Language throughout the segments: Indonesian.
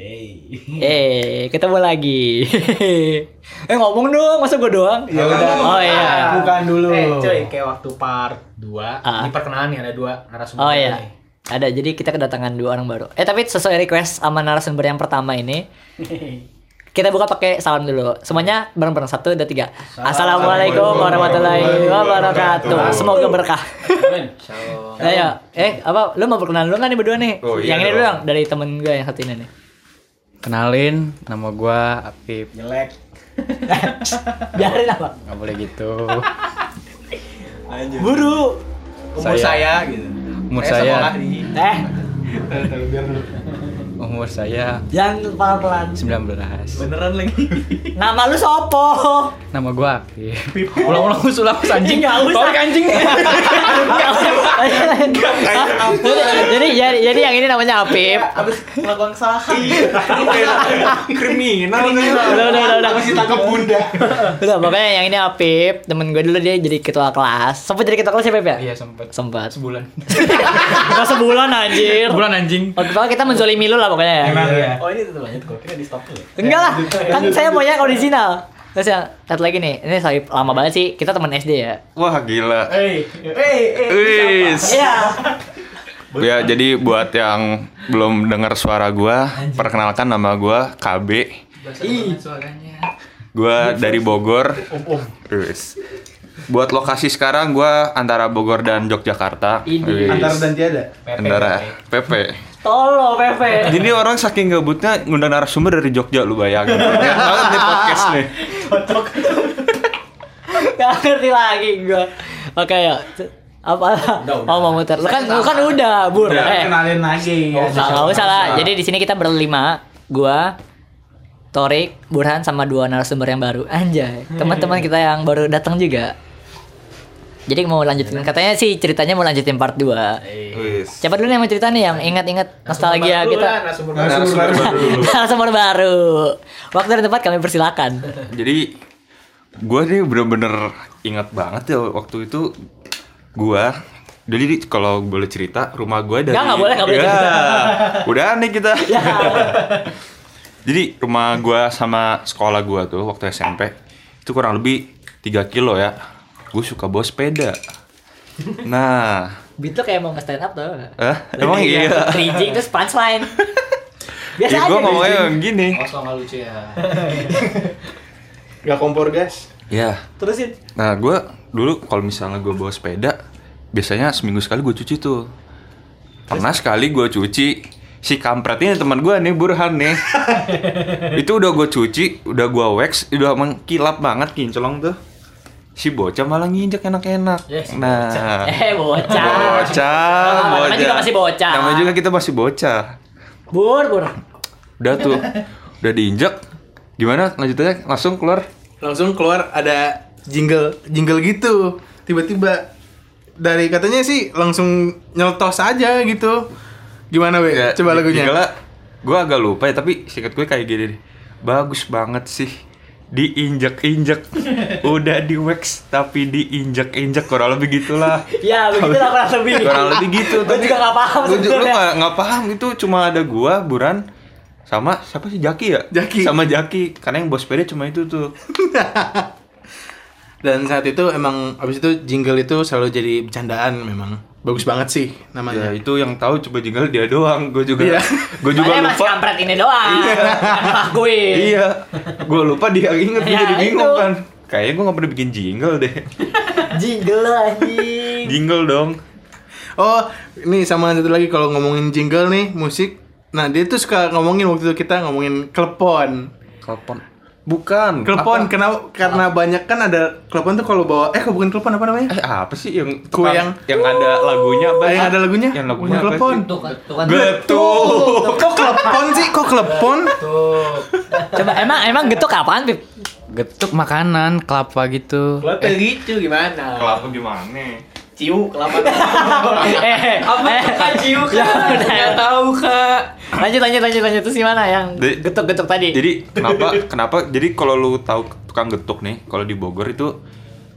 Hey. Eh, ketemu lagi. eh ngomong dong, masa gue doang? Ya udah. Oh iya. Bukan dulu. Eh, coy, kayak waktu part 2 Ah. Ini perkenalan nih ada dua narasumber Oh nih. iya. Ada, jadi kita kedatangan dua orang baru. Eh tapi sesuai request sama narasumber yang pertama ini, kita buka pakai salam dulu. Semuanya bareng-bareng satu, dua, tiga. Assalamualaikum warahmatullahi wabarakatuh. Semoga berkah. Shalom. Ayo, eh apa? Lu mau perkenalan dulu nggak nih berdua nih? Oh, iya yang ini dong. dulu dong dari temen gue yang satu ini nih. Kenalin, nama gua Apip. Jelek. Biarin apa? Gak boleh gitu. Lanjut. Buru. Umur saya, gitu. Umur Saya saya, di Eh, biar dulu. Umur saya jangan pelan-pelan. 19. beneran lagi. Nama lu sopo? Nama gua Apip. Ulang-ulang usul apa anjing? Nggak usah. Anjing. jadi jadi jadi yang ini namanya Apip. Habis melakukan kesalahan. kriminal Udah udah udah udah. Masih tangkap bunda. Udah pokoknya yang ini Apip, temen gue dulu dia jadi ketua kelas. Sempat jadi ketua kelas ya Pip ya? Iya sempet. Sempat. Sebulan. Enggak sebulan anjir. Sebulan anjing. Oke, pokoknya kita menzolimi lu lah pokoknya ya. Emang ya. Oh, ini tuh lanjut kok. Kita di stop dulu. Enggak lah, kan saya maunya yang original. Terus yang satu lagi nih, ini saya lama banget sih, kita teman SD ya. Wah gila. Hey, hey, hey. Wis. Iya. Ya jadi buat yang belum dengar suara gua, perkenalkan nama gua KB. Ih, suaranya. Gua dari Bogor. Om om. Wis. Buat lokasi sekarang gua antara Bogor dan Yogyakarta. Ini. Wis. Antar dan tiada. Antara PP. Tolo Pepe. Jadi orang saking gabutnya ngundang narasumber dari Jogja lu bayangin. Lihat banget nih podcast nih. Gak ngerti lagi gue. Oke ya. Apa? Udah, udah. Oh mau muter. Lu kan lu kan udah, Bur. Udah, Eh. kenalin lagi. ya. Nggak nggak usah lah. Jadi di sini kita berlima. Gua, Torik, Burhan sama dua narasumber yang baru. Anjay. Teman-teman kita yang baru datang juga. Jadi mau lanjutin katanya sih ceritanya mau lanjutin part 2. Wis. Siapa dulu nih yang mau cerita nih yang ingat-ingat nostalgia kita? Narasumber Narasumber baru. baru. Narasumber baru. Waktu dan tempat kami persilakan. Jadi gua nih bener-bener ingat banget ya waktu itu gua jadi kalau boleh cerita rumah gua dari Nggak, nggak boleh, nggak boleh Ya, cerita. Udah nih kita. Ya. Jadi rumah gua sama sekolah gua tuh waktu SMP itu kurang lebih 3 kilo ya. Gue suka bawa sepeda. Nah, Beat tuh kayak mau nge-stand up tuh. eh, emang iya. Bridging terus punchline. Biasa Ya, aja. gue ngomongnya gini. Oh, nggak lucu ya. Gak kompor gas. Ya, Terusin. Nah, gue dulu kalau misalnya gue bawa sepeda, biasanya seminggu sekali gue cuci tuh. Pernah sekali gue cuci, si kampret ini teman gue nih, Burhan nih. itu udah gue cuci, udah gue wax, udah mengkilap banget kinclong tuh. Si bocah malah nginjek enak-enak. Yes, nah, Eh bocah. bocah, Namanya juga masih bocah. Namanya juga kita masih bocah. Bur, bur. Udah tuh, udah diinjek. Gimana lanjutannya? Langsung keluar? langsung keluar ada jingle jingle gitu tiba-tiba dari katanya sih langsung nyeletos aja gitu gimana we Ya, coba lagunya gue agak lupa ya, tapi singkat gue kayak gini deh. Bagus banget sih. Diinjek-injek. Udah di wax tapi diinjek-injek kurang lebih gitulah. Ya begitu lah kurang lebih. Kurang lebih gitu. Gue juga gak paham Gue juga sebetulnya. gak, nggak paham itu cuma ada gua, Buran, sama siapa sih Jaki ya? Jaki. Sama Jaki. Karena yang bos sepeda cuma itu tuh. dan saat itu emang abis itu jingle itu selalu jadi bercandaan memang bagus banget sih Ya namanya itu yang tahu coba jingle dia doang. Gue juga Iya. gue juga Soalnya masih lupa. kampret ini doang. Ngakuin. Iya, gue lupa dia inget gue Ya, jadi bingung kan. Kayaknya gue gak pernah bikin jingle deh. Jingle anjing. jingle dong. oh ini sama satu lagi kalau ngomongin jingle nih musik nah dia tuh suka ngomongin waktu itu kita ngomongin klepon Telepon. Bukan. klepon Apa? kenapa karena banyak kan ada klepon tuh kalau bawa eh kok bukan klepon apa namanya Eh apa sih yang Kue yang- yang ada lagunya apa? Eh, yang ada lagunya Yang lagunya apa klepon kan, kan. Getuk. kok klepon sih kok klepon. Coba emang emang getuk apaan, Pip? Getuk makanan, kelapa gitu. Kayak gitu gimana? Kelapa gimana? Ciu kelapa. eh, Apa eh, tuh Kak Ciu Ya, kan? Nggak tahu kak. Lanjut lanjut lanjut lanjut terus gimana yang Di- getuk-getuk tadi? Jadi kenapa kenapa jadi kalau lu tahu tukang getuk nih, kalau di Bogor itu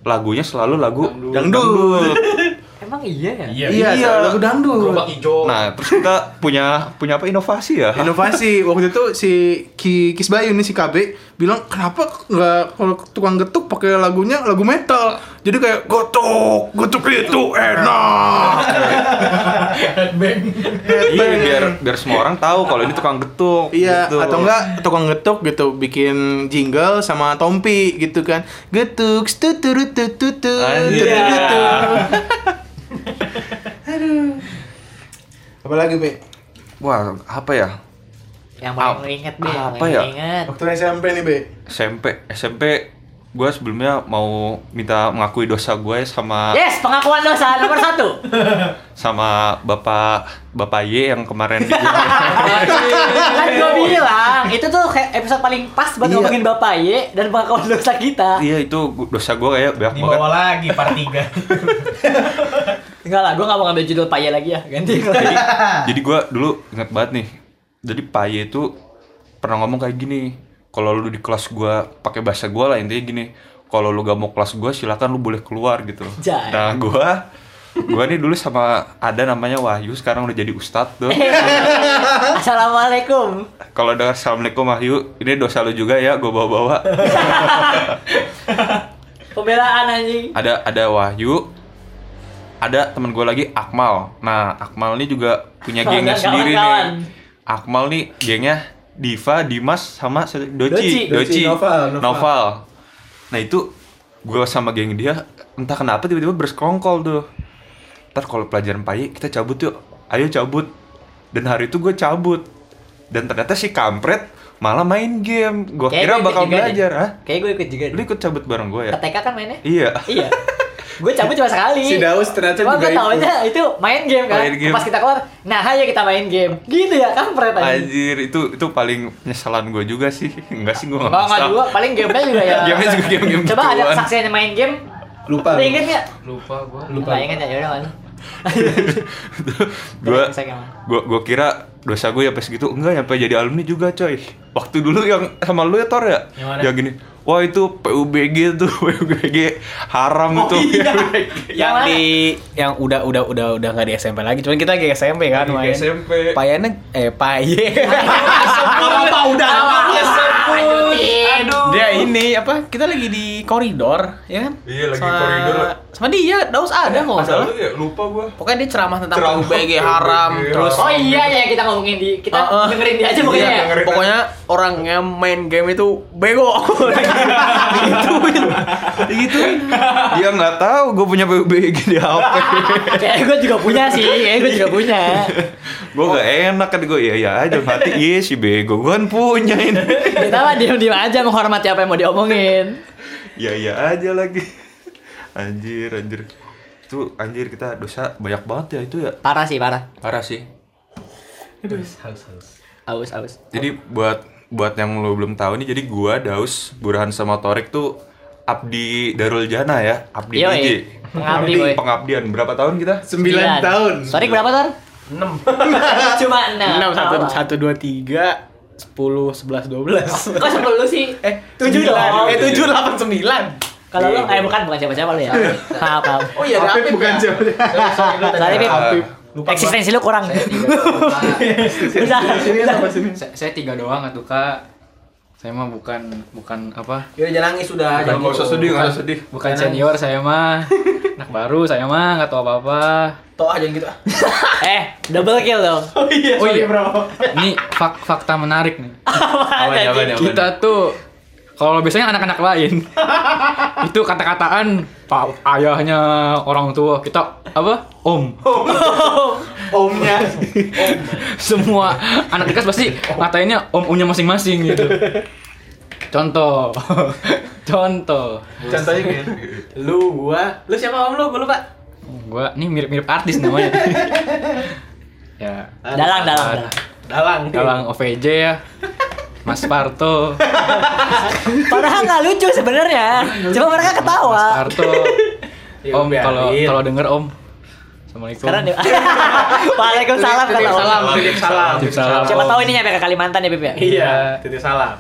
lagunya selalu lagu Dangdut. Emang iya ya? Iya. Iya, Iya. lagu dangdut. Gerobak hijau. Nah, terus kita punya punya apa inovasi ya? Inovasi waktu itu si Ki Kis Bayu nih si KB bilang kenapa nggak kalau tukang getuk pakai lagunya lagu metal. Jadi kayak gotuk, gotuk itu enak. Iya, biar biar semua orang tahu kalau ini tukang getuk. Iya, gitu. atau enggak tukang getuk gitu bikin jingle sama Tompi gitu kan. Getuk tuturut tutut. Anjir. Aduh. Apalagi, Be? Wah, apa ya? Yang paling inget deh, yang apa paling ya? inget. Waktu SMP nih, Be. SMP, SMP gue sebelumnya mau minta mengakui dosa gue sama Yes, pengakuan dosa nomor satu. sama bapak bapak Y yang kemarin di kan gue bilang, itu tuh kayak episode paling pas buat Iya. ngomongin Bapak Y dan pengakuan dosa kita. iya itu dosa gue kayak banyak banget Dibawa lagi part 3. Enggak lah, gue gak mau ngambil judul Pak Y lagi ya, ganti. jadi jadi gue dulu ingat banget nih jadi Pak Y itu pernah ngomong kayak gini kalau lu di kelas gue pakai bahasa gue lah intinya gini kalau lu gak mau kelas gue silakan lu boleh keluar gitu Jai. nah gue gue nih dulu sama ada namanya Wahyu sekarang udah jadi ustadz tuh Assalamualaikum. kalau dengar assalamualaikum Wahyu ini dosa lu juga ya gue bawa bawa Pembelaan anjing. ada ada Wahyu ada teman gue lagi Akmal nah Akmal ini juga punya gengnya sendiri nih Akmal nih gengnya Diva Dimas sama Doci. Doci Doci, Noval, Noval. Noval. Nah itu gue sama geng dia entah kenapa tiba-tiba bersekongkol tuh. Ntar kalau pelajaran payi kita cabut yuk. Ayo cabut. Dan hari itu gue cabut. Dan ternyata si kampret malah main game. Gue kira gua bakal belajar ah. Kayak gue ikut juga. lu ikut cabut bareng gue ya? Ketika kan mainnya? iya. Iya. Gue cabut cuma sekali. Si Daus ternyata Cuma juga gue taunya itu main game kan. Main game. Pas kita keluar, nah ayo kita main game. Gitu ya, kampret aja. Anjir, itu itu paling penyesalan gue juga sih. Enggak sih gue enggak Enggak, enggak juga, paling gamenya juga ya. Gamenya juga game-game Coba ada saksinya main game. Lupa. Lu inget nggak? Lupa gua. Lupa. Nggak inget ya, yaudah kan. gue gue gue kira dosa gue ya pas gitu enggak sampai jadi alumni juga coy waktu dulu yang sama lu ya Tor ya Yang yang gini wah itu PUBG tuh PUBG haram itu yang mana? di yang udah udah udah udah nggak di SMP lagi. Cuman kita lagi SMP kan Lagi main. SMP. Payane eh paye. Apa udah Aduh. Dia ini apa? Kita lagi di koridor, ya kan? Iya, lagi Sama- koridor. Sama dia, Daus ada kok nggak salah. ya lupa gue Pokoknya dia ceramah tentang Ceramah PUBG PUBG haram, terus Oh iya ya kita ngomongin di kita Uh, uh. dengerin dia aja pokoknya Iya, ya. Pokoknya orang yang main game itu bego. Digituin. Digituin. dia nggak tahu gue punya PUBG di HP Kayak gue juga punya sih, kayak gue juga punya. gue gak enak kan gue iya iya aja mati iya si bego gue kan punya ini Kita mah diem-diem aja menghormati apa yang mau diomongin. iya iya aja lagi anjir anjir itu anjir kita dosa banyak banget ya itu ya Parah sih, parah. parah sih Aus, aus. Jadi buat buat yang lo belum tahu nih, jadi gua Daus, Burhan sama Torik tuh abdi Darul Jana ya, abdi Yoi. DJ. Pengabdi, boy. Pengabdian berapa tahun kita? Sembilan tahun. Sorry berapa Tor? 6. Cuma 6. 6 1 1 2 3 10 11 12. Kok sebelum lu sih? Eh, 7 9. dong. Eh, 7 8 9. Kalau lu eh bukan bukan siapa-siapa lu ya. Maaf, maaf. Oh iya, Apip bukan ya? siapa. Sorry, Pip. Apip. Eksistensi lu kurang. Udah? Saya, tiga doang atuh kak. Saya mah bukan bukan apa? Ya jangan nangis sudah. Nggak jangan usah gitu. sedih, nggak usah sedih. Bukan senior saya mah. Anak baru saya mah nggak tahu apa-apa. Toh aja gitu. Eh, double kill dong. Oh iya, Oh iya. bro. Ini fak fakta menarik nih. Apaan, apaan, anjing? apaan? Kita tuh kalau biasanya anak-anak lain itu kata-kataan pak ayahnya orang tua kita apa om Omnya. semua anak ikas pasti ngatainnya om umnya masing-masing gitu contoh contoh Contohnya gini. Lu gua, lu siapa om lu? Gua lupa. gua nih mirip-mirip artis namanya ya Dalang, dalang, dalang. Dalang. Galang OVJ ya Mas Parto Padahal nggak lucu sebenarnya. Cuma mereka Mas ketawa. Parto Ya, Om kalau kalau denger Om Assalamualaikum Sekarang dia. Waalaikumsalam kata Om. salam, titip salam. Titip salam. Siapa tahu ini nyampe ke Kalimantan ya, Pip ya? Iya, titip salam.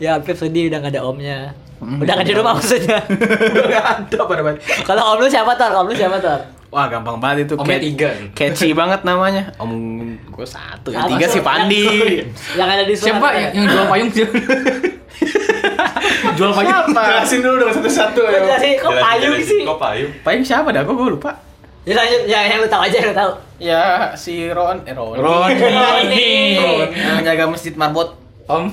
Ya, Pip sedih udah gak ada omnya. Udah gak di rumah maksudnya. Udah enggak ada pada. Kalau om lu siapa, Tor? Om lu siapa, Tor? Wah gampang banget itu. Omnya tiga. Catchy banget namanya. Om gue satu, yang tiga si? Pandi. Yang ada di surat. Siapa yang, yang jual payung sih? jual payung. Jelasin dulu dong satu-satu Kok ya. jelasin, kok payung sih? Kok payung? Payung siapa dah? Kok gue lupa. Ya lanjut, ya yang lu tahu aja yang lu tahu. Ya si Ron, eh Ron. Ron. Ron, yang jaga masjid Marbot. Om.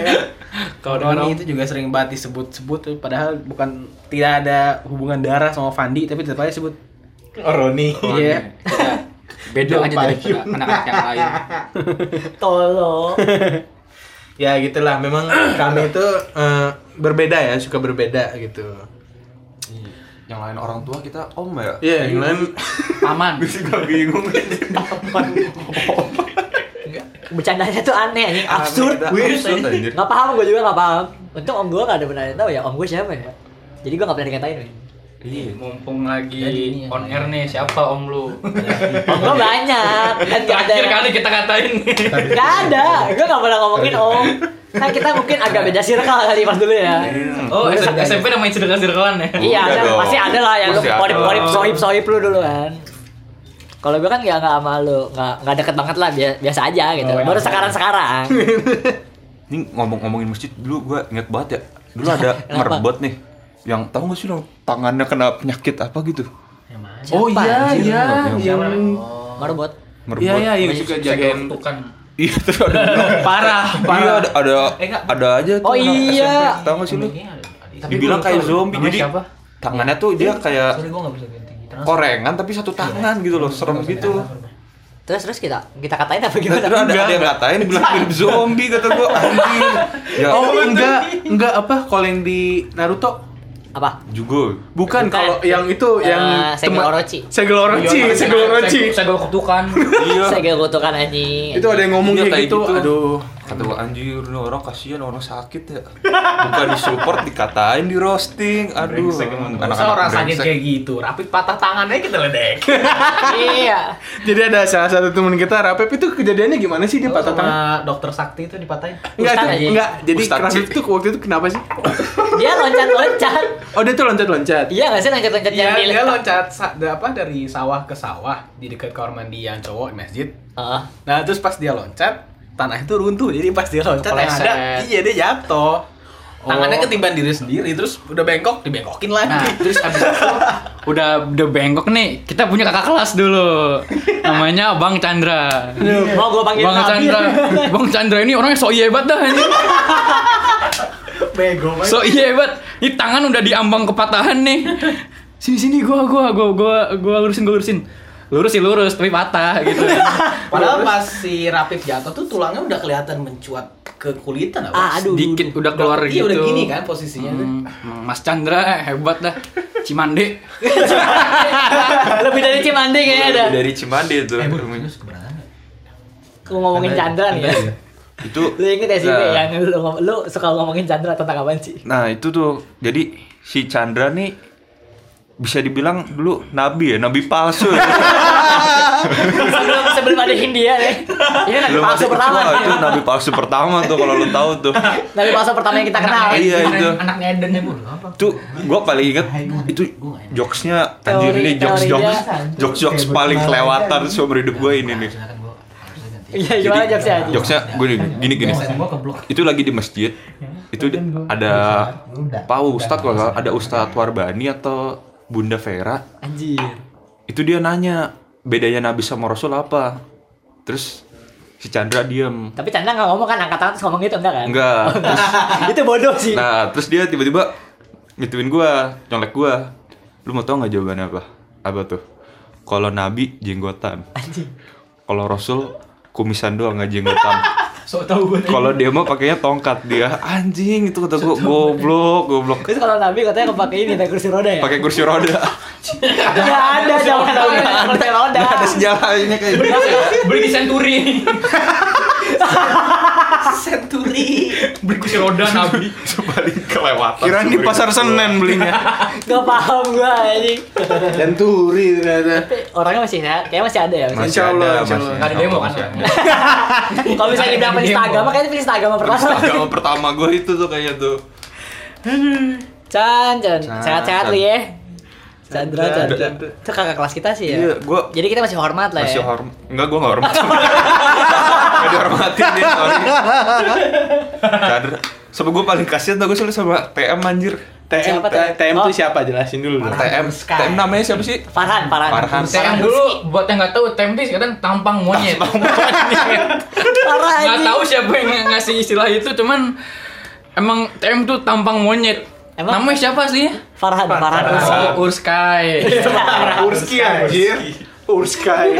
Kalau Roni itu juga sering banget disebut-sebut padahal bukan tidak ada hubungan darah sama Fandi tapi tetap aja sebut. Oh, Roni. Iya. Beda aja daripada anak-anak yang lain. Tolong. Ya gitulah, memang kami itu eh, berbeda ya, suka berbeda gitu. Yang lain orang tua kita om ya? Iya, yang lain Paman. Gue juga bingung. Bercandanya tuh aneh anjing, absurd. Absurd, anjir. Gak paham gue juga gak paham. Untung om gue gak ada benar tahu ya. Om gue siapa ya? Jadi gue gak pernah dikatain. men. Iya. Mumpung lagi on air nih, siapa om lu? Om gue banyak. Kan gak ada. Terakhir kali kita katain. Gak ada. Gue gak pernah ngomongin om. Kan kita mungkin agak beda circle kali pas dulu ya. Oh, S- sadar. SMP namanya circle-circlean ya? Iya, Udah pasti ada lah yang lu korip-korip sohib-sohib lu dulu kan. Kalau gue kan gak, nggak sama lu, nggak nggak deket banget lah, bia- biasa aja gitu. Oh, Baru iya. sekarang-sekarang. Ini ngomong-ngomongin masjid dulu gue inget banget ya. Dulu ada merbot nih. Yang tahu gak sih lo tangannya kena penyakit apa gitu? Oh Siapa, iya, iya, yang Marbot. Merbot. Iya, iya, yang suka jagain Tukan. Iya terus ada Parah, Iya ada ada, Eh, ada aja tuh Oh, iya. SMP. Tahu gak sih lu? Tapi Dibilang kayak zombie jadi siapa? tangannya tuh dia kayak ganti gitar. korengan tapi satu tangan gitu loh serem gitu. Terus terus kita kita katain apa Terus gimana? ada ada yang ngatain dibilang mirip zombie kata gua anjing. Ya Oh enggak, enggak apa kalau yang di Naruto Apa? juga. Bukan, Bukan. kalau yang itu Eh, yang Segel Orochi. Segel Orochi, Segel Orochi. Saya gue kutukan. Iya. Saya gak kutukan anjing. Itu ada yang ngomong Iya, kayak kayak gitu. gitu. Aduh. Kata gua anjir ini orang kasihan orang sakit ya. Bukan disupport dikatain di roasting. Aduh. Masa orang sakit kayak gitu, rapid patah tangannya kita ledek. iya. Jadi ada salah satu teman kita Rapep itu kejadiannya gimana sih dia patah tangan? Sama dokter Sakti itu dipatahin. Enggak, Ustaz itu, aja. enggak. Jadi sih. itu waktu itu kenapa sih? Dia loncat-loncat. Oh, dia tuh loncat-loncat. Iya gak sih loncat-loncat yang Iya, di dia loncat sa- da- apa dari sawah ke sawah di dekat kamar mandi yang cowok di masjid. Heeh. Nah, terus pas dia loncat, tanah itu runtuh. Jadi pas dia loncat yang ada, iya dia jatuh. Tangannya ketiban diri sendiri, terus udah bengkok, dibengkokin lagi. Nah, terus abis itu udah udah bengkok nih. Kita punya kakak kelas dulu. Namanya Bang Chandra. Mau gue panggil Bang. Chandra. Bang Chandra ini orangnya so hebat dah ini. Bego banget. So hebat. Ini tangan udah diambang kepatahan nih. Sini sini gua gua gua gua gua lurusin gua lurusin. Lurus sih lurus tapi patah gitu. Padahal pas si Rapif jatuh tuh tulangnya udah kelihatan mencuat ke kulitan apa? Ah, aduh. Dikit udah keluar Iya, gitu. udah gini kan posisinya tuh. Hmm, Mas Chandra hebat dah. Cimande. Lebih dari Cimande kayaknya ada. Dari Cimande itu. Aku ngomongin Chandra nih ya. itu Lu inget ya sih Nah. Yang lu, lu suka ngomongin Chandra tentang apaan sih? Nah itu tuh jadi si Chandra nih bisa dibilang dulu nabi ya nabi palsu ya. sebelum sebelum ada Hindia nih. Ini nabi Belum palsu pertama. Wah, itu nabi palsu pertama tuh kalau lu tahu tuh Nabi palsu pertama yang kita kenal. Iya, itu. Anaknya Eden ya, Bu. tuh gue paling inget itu jokesnya anjir ini jokes jokes jokes jokes paling kelewatan seumur hidup gue ini nih Iya gimana jokesnya aja? jokesnya gue gini gini itu lagi di masjid itu di- ada Pak Ustadz kalau ada Ustadz Warbani atau Bunda Vera? Anjir. itu dia nanya bedanya Nabi sama Rasul apa? Terus si Chandra diem. Tapi Chandra nggak ngomong kan angkat tangan terus ngomong gitu enggak kan? enggak. Terus, itu bodoh sih. nah terus dia tiba-tiba ngituin gua nyolek gua. Lu mau tau nggak jawabannya apa? Apa tuh? Kalau Nabi jenggotan. Kalau Rasul kumisan doang nggak jenggotan So tau gue. kalau dia mah pakainya tongkat dia anjing itu kata gua goblok goblok Terus kalau Nabi katanya kepake ini naik kursi roda ya? pakai kursi roda Nggak ada zaman Nabi naik kursi roda. ada sejarahnya kayak gitu Beli di Century. Century. Beli kursi roda Nabi. paling kelewatan Kirain di pasar Senen belinya. Gak paham gua anjing. Dan turi ternyata. Orangnya masih sehat, kayaknya masih ada ya. Masih. masih ada insya masih Allah. Nggak ada demo kan? ada. Kalau misalnya dibilang penista agama, kayaknya penista agama pertama. agama pertama gue itu tuh kayaknya tuh Chan, Chan, Chan, sehat-sehat lu ya. Chandra, Chandra. Chandra. Itu kakak kelas kita sih ya. Iya, gua- Jadi kita masih hormat lah Masih ya. hormat. Enggak, gua enggak hormat. Enggak dihormatin nih, sorry. Chandra. Sama gue paling kasihan tau gue selalu sama TM anjir. TM, Siapa tuh? TM Oh. tuh siapa? Jelasin dulu. dong. TM, TM namanya siapa sih? Farhan, Farhan. Farhan. TM dulu buat yang nggak tahu TM itu sekarang tampang monyet. Parah Nggak anjing. tahu siapa yang ng- ngasih istilah itu cuman emang TM tuh tampang monyet. Emang? Namanya siapa sih? Farhan, Farhan. Oh, Urskai. Urski anjir. Urskai.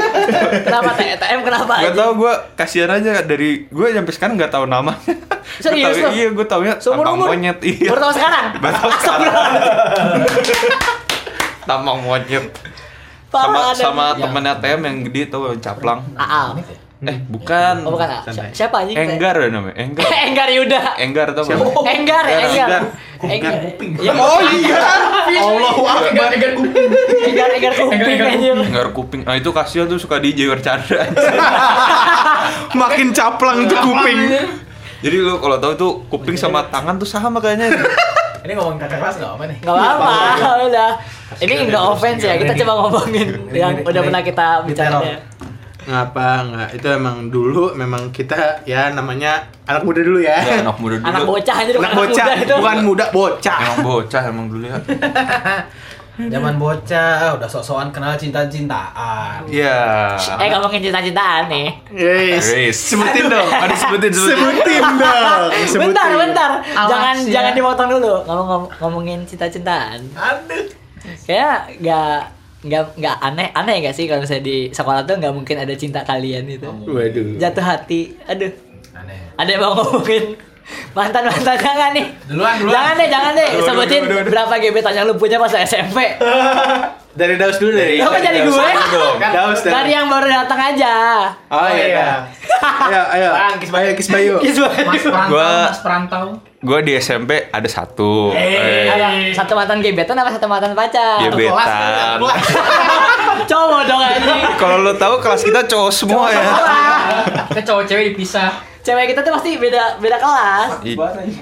Kenapa T- TM kenapa Gak tau gue kasihan aja dari gue sampai sekarang gak tahu nama. Serius lu? Iya gue taunya Seumur tampang umur? monyet. Iya. Baru tahu sekarang. Baru tahu sekarang. tampang monyet. Sama Parah sama temennya TM yang gede tuh yang caplang. Aal. Eh bukan. Oh bukan. Si- Siapa anjing? Enggar ya namanya. Enggar. Enggar Yuda. Enggar tau gak? Enggar, Enggar. Enggar. Ya, Oh iya. Allahu Akbar. Enggar, Enggar kuping anjing. Enggar kuping. Nah itu kasihan tuh suka DJ bercanda. Makin caplang itu kuping. Jadi lu kalau tahu tuh kuping sama tangan tuh sama kayaknya. Ini ngomongin kakak kelas nggak apa nih? Gak apa-apa, udah. Ini nggak offense ya, kita coba ngomongin yang udah pernah kita bicarain. Ngapa enggak? Itu emang dulu memang kita ya namanya anak muda dulu ya. Ya, anak muda dulu. Anak bocah aja bukan Anak bocah, muda itu. bukan muda, bocah. Emang bocah emang dulu ya. Zaman bocah udah sok-sokan kenal cinta-cintaan. Iya. Eh ngomongin cinta-cintaan nih. Yes. Yes. Sebutin dong. Ada sebutin sebutin. Sebutin dong. Sebutin. Bentar, bentar. Awas jangan ya. jangan dimotong dulu. Ngomong ngom- ngomongin cinta-cintaan. Aduh. Kayak nggak nggak nggak aneh aneh gak sih kalau misalnya di sekolah tuh nggak mungkin ada cinta kalian itu. Waduh. Jatuh hati. Aduh. Aneh. Ada yang mau ngomongin mantan mantan jangan nih. Duluan, duluan. Jangan deh, jangan deh. Aduh, Sebutin aduh, aduh, aduh. berapa gebetan yang lu punya pas SMP. Dari Daus dulu dari. Lo kok jadi gue? dong. Daus Dari yang baru datang aja. Oh iya. Ayo, ayo. Bang, Kis Bayu. Ayo, Kis Bayu. Mas perantau, Gua- Mas perantau. Gue di SMP ada satu. Eh, Ada satu mantan gebetan apa satu mantan pacar? Gebetan. Cowok dong anjing. Kalau lo tahu kelas kita cowok semua ya. Kita cowok cewek dipisah. Cewek kita tuh pasti beda beda kelas.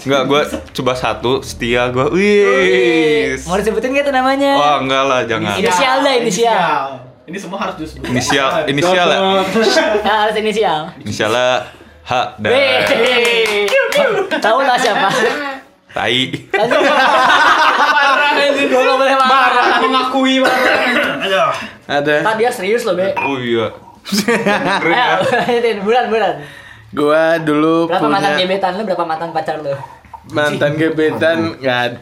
Enggak, gue coba satu setia gue. Wih. Mau disebutin gak tuh namanya? Wah enggak lah, jangan. Inisial dah, inisial. Ini semua harus disebut. Inisial, inisial ya. Nah, harus inisial. Inisialnya H dan. Tahu lah siapa? Tai. Gue gak boleh marah. Mengakui Ada. Tadi dia serius loh, Be. Oh iya. Ayo, lanjutin. Bulan, bulan. Gua dulu Berapa mantan punya gebetan lu, berapa mantan pacar lu? mantan gebetan nggak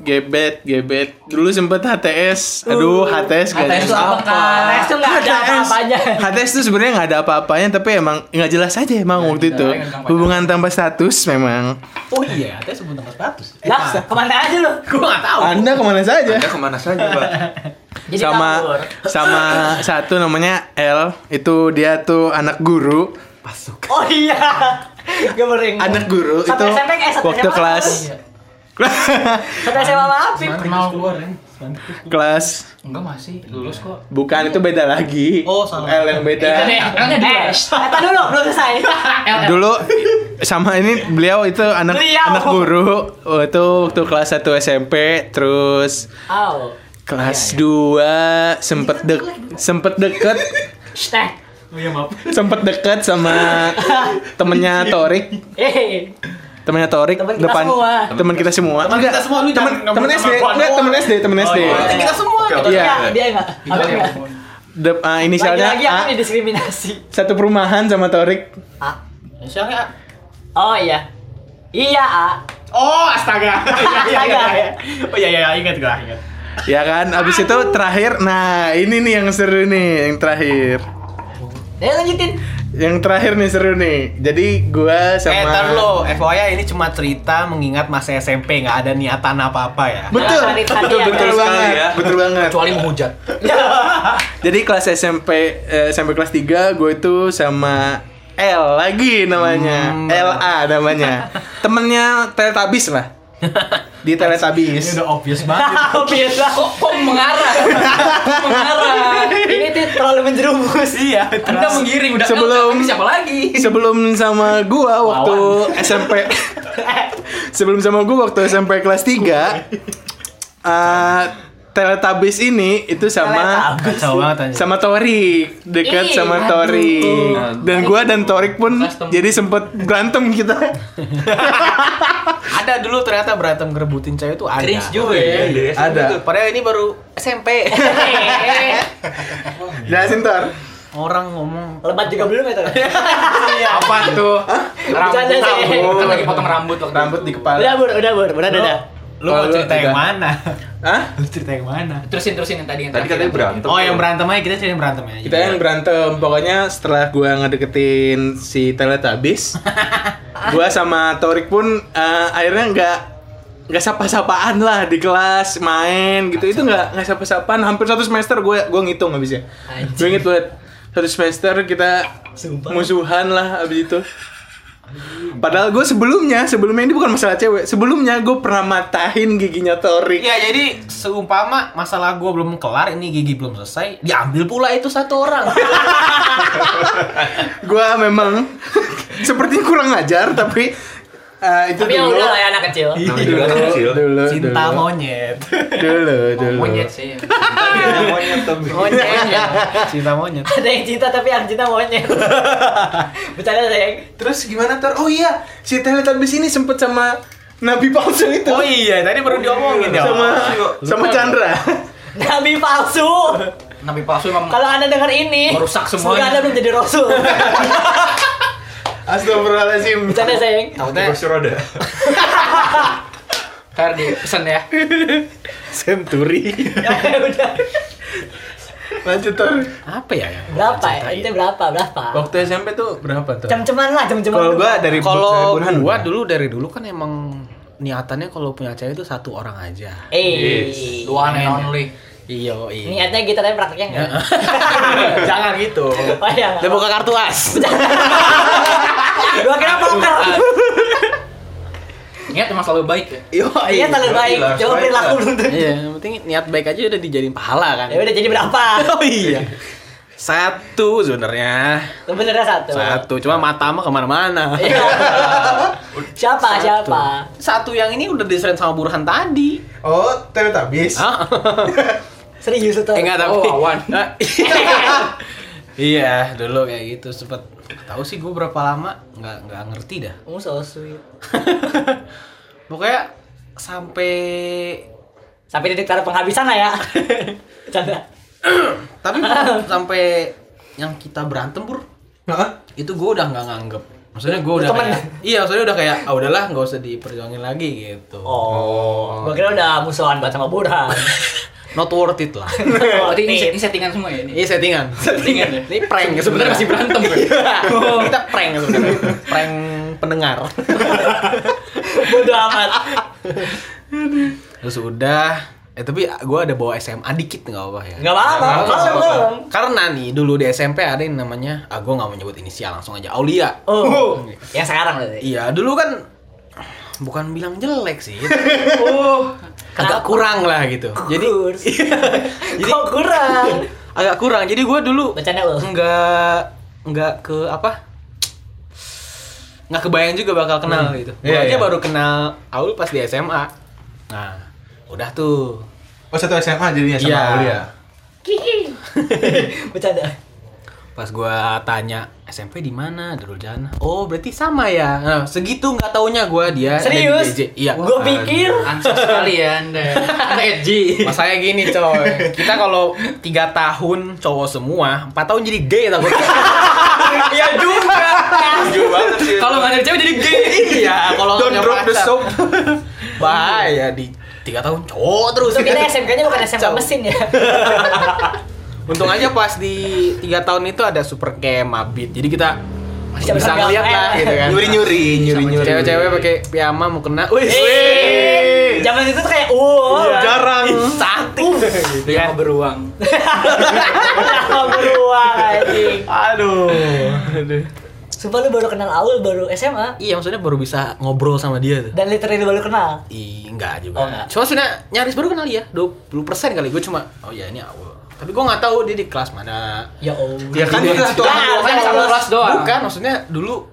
gebet gebet dulu sempet HTS aduh HTS gak HTS itu apa? HTS tuh gak ada apa-apanya. HTS itu sebenarnya nggak ada apa-apanya tapi emang nggak jelas aja emang waktu itu hubungan tanpa status memang Oh iya, katanya sebut nama status. Lah, ke mana aja lu? Gua nggak tahu. anda ke mana saja Anda ke mana saja, Pak? Jadi sama kabur. sama satu namanya L itu dia tuh anak guru Oh iya. Gue baru ingat. anak guru Satu itu SMP, eh, satu waktu SMA. kelas Satu SMA sama Afif. Kenal kelas Enggak masih lulus kok. bukan itu beda lagi Oh, salah. L yang beda L-nya dua. Eh, kata dulu, belum selesai. dulu sama ini beliau itu anak Beliau. anak guru oh, itu waktu kelas 1 SMP terus Au. kelas 2 sempet dek sempet deket Shh, sempet deket sama temennya Torik Eh, temennya Torik Temen kita depan semua. teman kita semua Teman kita semua, lu temen temen SD enggak temen SD temen SD Oh, Berarti kita semua. itu Iya. dia, enggak. De- ah, inisialnya Lagi-lagi aku A didiskriminasi. satu perumahan sama Torik A. Inisialnya Oh iya. Iya, A. Oh, astaga. Iya, iya, iya, Astaga. iya. Oh iya, iya, ingat gua, ingat. ya kan abis itu terakhir nah ini nih yang seru nih yang terakhir Ya lanjutin. yang terakhir nih seru nih jadi gua sama Eh, ntar lo, FYI ini cuma cerita mengingat masa SMP, nggak ada niatan apa-apa ya. betul Jangan betul tadi ya, betul banget ya. betul banget Kecuali menghujat. jadi kelas SMP eh, SMP kelas 3 gue itu sama L lagi namanya Hmm. LA namanya temennya Teletubbies lah di Teletubbies Ini udah obvious banget. Biasa. Kok kok mengarah? Kok mengarah? Ini tuh terlalu menjerumus. Iya, Anda menggiring udah Sebelum- L, siapa lagi? sebelum sama gua waktu SMP sebelum sama gua waktu SMP kelas 3 eh Teletubbies ini itu sama sama Torik dekat sama. Torik dan gua dan Torik pun Custom. jadi sempet berantem kita Ada dulu ternyata berantem ngerebutin cewek itu ada. Cringe juga ya. ada Padahal ini baru SMP. jelasin Tor Orang ngomong Lebat juga belum ya tuh? Apa tuh? Bercanda sih. Kan lagi potong rambut waktu rambut di kepala Udah bur, udah bur, udah udah. Lu mau Kalau cerita yang mana? Hah? Lu cerita yang mana? Terusin terusin yang tadi yang Tadi katanya berantem. Oh yang berantem aja kita cerita yang berantem aja. kita yang berantem pokoknya setelah gua ngedeketin si Teletubbies gua sama Torik pun eh, akhirnya nggak nggak sapa-sapaan lah di kelas main gitu itu nggak nggak sapa-sapaan hampir satu semester gue gue ngitung habisnya gue inget banget satu semester kita musuhan lah abis itu padahal gue sebelumnya sebelumnya ini bukan masalah cewek sebelumnya gue pernah matahin giginya Torik Iya jadi seumpama masalah gua belum kelar ini gigi belum selesai diambil pula itu satu orang. gue memang sepertinya kurang ajar tapi eh, itu Tapi ya dulu udah lah ya anak kecil. Juga anak kecil. dulu Cinta dulu. monyet. dulu dulu Monyet sih. Monyet tapi. Monyet. Cinta monyet. Ada yang cinta tapi yang cinta monyet. Bercanda sayang. terus gimana Tor oh iya si Teletubbies ini sempet sama Nabi palsu itu Oh iya tadi baru diomongin ya. sama sama Chandra Nabi palsu. Nabi palsu emang Kalau anda dengar ini, Merusak semoga semuanya. anda belum jadi rasul. Astagfirullahaladzim Bercanda sayang. takutnya Kursi roda. ntar di pesan ya. Century. Ya udah. lanjut Tor Apa ya? yang Berapa ya? Itu berapa? Berapa? waktu SMP tuh berapa tuh Cem-ceman lah, cem-ceman. kalau gua dari Kalau gua udah. dulu dari dulu kan emang niatannya kalau punya cewek itu satu orang aja. Eh, Dua and only. Iya, iya. Niatnya gitu tapi prakteknya enggak. Jangan gitu. Oh iya. Udah buka kartu as. Gua kira poker. Niat emang selalu baik ya. Yo, Iya terlalu baik. Gila, Coba baik perilaku belum tentu. Iya, yang penting niat baik aja udah dijadiin pahala kan. Ya udah jadi berapa? Oh iya. Satu sebenarnya. Sebenarnya satu. Satu, cuma mata mah ke mana-mana. Iya. Siapa? Siapa? Satu yang ini udah diseren sama Burhan tadi. oh Teletubbies Hah? Serius itu. Eh, enggak tapi. Oh, Wawan. Ah, iya, dulu kayak gitu sempet tahu sih gue berapa lama nggak nggak ngerti dah. Oh, so sweet. Pokoknya sampai Sampai titik taruh penghabisan lah ya. Canda. tapi sampai yang kita berantem pur Hah? itu gue udah nggak nganggep maksudnya gue udah Temen. kayak iya maksudnya udah kayak ah udahlah nggak usah diperjuangin lagi gitu Oh. Gua kira udah musuhan banget sama Burhan. Not worth it lah Oh, ini, ini settingan semua ya ini. ini settingan Settingan ya. ini prank Sebenarnya masih berantem kan. kita prank sebenarnya prank pendengar Bodoh amat. terus udah eh tapi gue ada bawa SMA dikit nggak apa ya Enggak apa-apa. Karena nih dulu di SMP ada yang namanya ah gue nggak mau nyebut inisial langsung aja Aulia Oh. Yang sekarang berarti. iya dulu kan bukan bilang jelek sih Oh. agak kurang lah gitu jadi Kurs. Kok kurang? agak kurang jadi gue dulu Bercanda lu. nggak nggak ke apa nggak kebayang juga bakal kenal gitu gue Iya, aja iya. baru kenal Aul pas di SMA nah udah tuh oh satu SMA jadinya sama Iya. Aulia Kihi. Bercanda. Pas gua tanya SMP di mana Darul Jannah oh berarti sama ya nah, segitu nggak taunya gua dia di Serius? DJ. iya Gua pikir Answer sekali ya Anda. Anda edgy. Masanya gini coy, kita kalau tiga tahun cowok semua, empat tahun jadi gay tau Iya juga. Sih. Kalau nggak ada cewek jadi gay. iya, kalau Don't drop the soap. Bahaya di tiga tahun cowok terus. Kita SMK-nya bukan SMK mesin ya. Untung aja pas di tiga tahun itu ada super cam Mabit. Jadi kita masih Bisa ngeliat lah gitu kan. Nyuri-nyuri, nyuri-nyuri. Cewek-cewek pakai piyama mau kena. Wih, Eh, zaman itu tuh kayak wow. jarang. cantik. Gitu Dia mau beruang. Beruang anjing? Aduh. Aduh. Sumpah lu baru kenal Aul baru SMA Iya maksudnya baru bisa ngobrol sama dia tuh. dan literally baru kenal. Ih, enggak juga. Oh, enggak. Cuma sebenarnya nyaris baru kenal ya, 20% kali. Gue cuma oh ya ini awal. Tapi gue nggak tahu dia di kelas mana. Ya Allah. Ya kan itu satu Ya, orang kan Satu kelas doang. Bukan, maksudnya dulu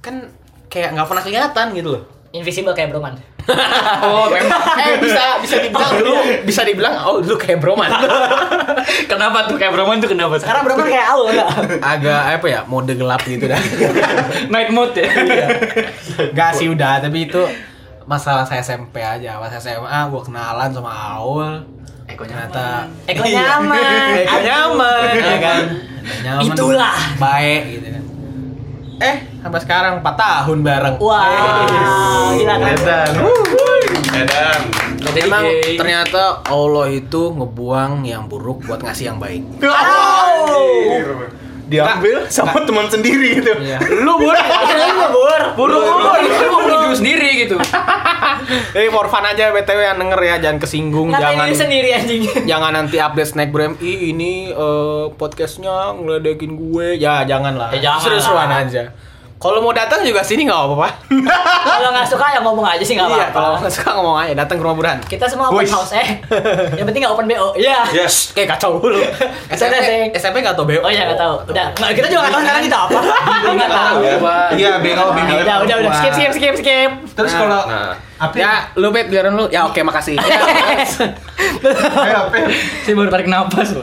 kan kayak nggak pernah kelihatan gitu loh. Invisible kayak Broman. Oh, memang. Eh, bisa bisa dibilang dulu, bisa dibilang oh dulu kayak broman. Kenapa tuh kayak Broman tuh kenapa? Sekarang Broman kayak Aul enggak? Agak apa ya, mode gelap gitu dah. Night mode ya. Gak sih udah, tapi itu masalah saya SMP aja. Pas SMA gua kenalan sama Aul. Eko ternyata Eko nyaman. Eko nyaman, ya kan. Nyaman, Itulah. baik gitu kan. Eh, sampai sekarang 4 tahun bareng. Wah, gila kan. Edan. Edan. Jadi Emang gay. ternyata Allah itu ngebuang yang buruk buat ngasih yang baik. Diambil sama teman sendiri gitu. Lu buruk, lu bur, buruk, Lu mau beli dulu sendiri gitu. Eh, for fun aja BTW yang denger ya, jangan kesinggung, Ngatain jangan diri sendiri anjing. jangan nanti update snack brem Ih, ini eh, podcastnya ngeledekin gue. Ya jangan lah Ya, jangan seru-seruan aja kalau mau datang juga sini nggak apa-apa Kalau nggak suka ya ngomong aja sih nggak iya kalau apa-apa. nggak suka ngomong aja datang ke rumah Burhan Kita semua open Wih. house eh. Yang penting nggak open BO. Iya. Yes. kayak kacau dulu. SMP SMP nggak tau BO Oh iya nggak tahu. Udah, nggak kita juga nggak tahu sekarang kita apa. Nggak tahu. Iya, BO BO. Udah, udah, udah. Skip, skip, skip, skip. Terus kalau Nah, Apip, ya lu bet biarin lu ya oke makasih ayo Apip. Saya baru tarik napas loh.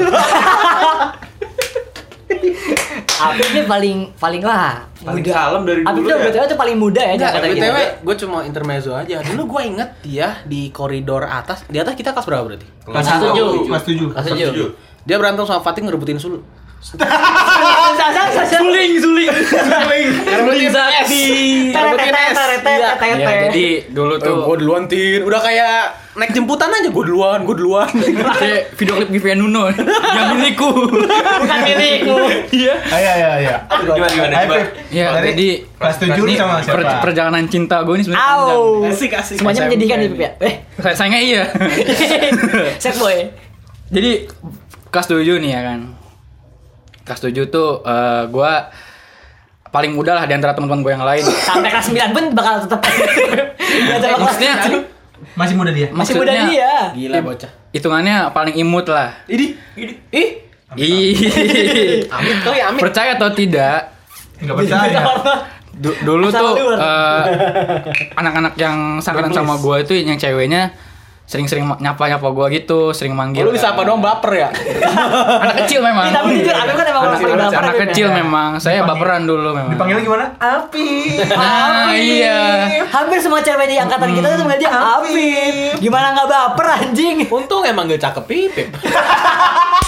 Apip ini paling paling lah. Paling muda. kalem dari Apip dulu tuh ya. BTW tuh paling muda ya Enggak, Jakarta BTW kita. gue cuma intermezzo aja Dulu gue inget dia di koridor atas Di atas kita kelas berapa berarti? Kelas Kelas tujuh. Kelas tujuh. Kelas tujuh. Dia berantem sama Fatih ngerebutin sul Suling, suling. Suling sakti. Es. Iya. Ya, jadi dulu Tuh, tuh gue duluan tin. Udah kayak naik jemputan aja. Gue duluan, gue duluan. kayak video klip Vivian Nuno yang milikku. bukan milikmu. Iya. Ayo, ayo, ayo. Gimana, gimana. Pip. Ya, jadi kelas tujuh sama siapa? per- perjalanan cinta gue ini sebenarnya panjang. Asik, asik. Semuanya menjadikan nih Pip ya. Eh, Saya sayangnya iya. set boy. Jadi kelas 7 nih ya kan. Kelas 7 tuh eh, gua paling muda lah di antara teman-teman gue yang lain. Sampai kelas 9 pun bakal tetap. Maksudnya. Masih muda dia. masih muda dia. Gila bocah. Hitungannya paling imut lah. Ini, ini, ih. Ih. Amit amit. Percaya atau tidak, Enggak percaya. du- dulu Asal tuh eh, anak-anak yang sangkatan sama gue itu yang ceweknya sering-sering nyapa-nyapa gue gitu, sering manggil. Lu bisa apa dong baper ya? Anak kecil memang. Ih, tapi jujur Apip kan emang orang anak, anak, baper, anak ya. kecil memang. Saya baperan dulu memang. Dipanggilnya gimana? Api. Nah, iya. Hampir semua cewek di angkatan kita tuh manggil dia Apip. Gimana nggak baper anjing? Untung emang gak cakep pipip.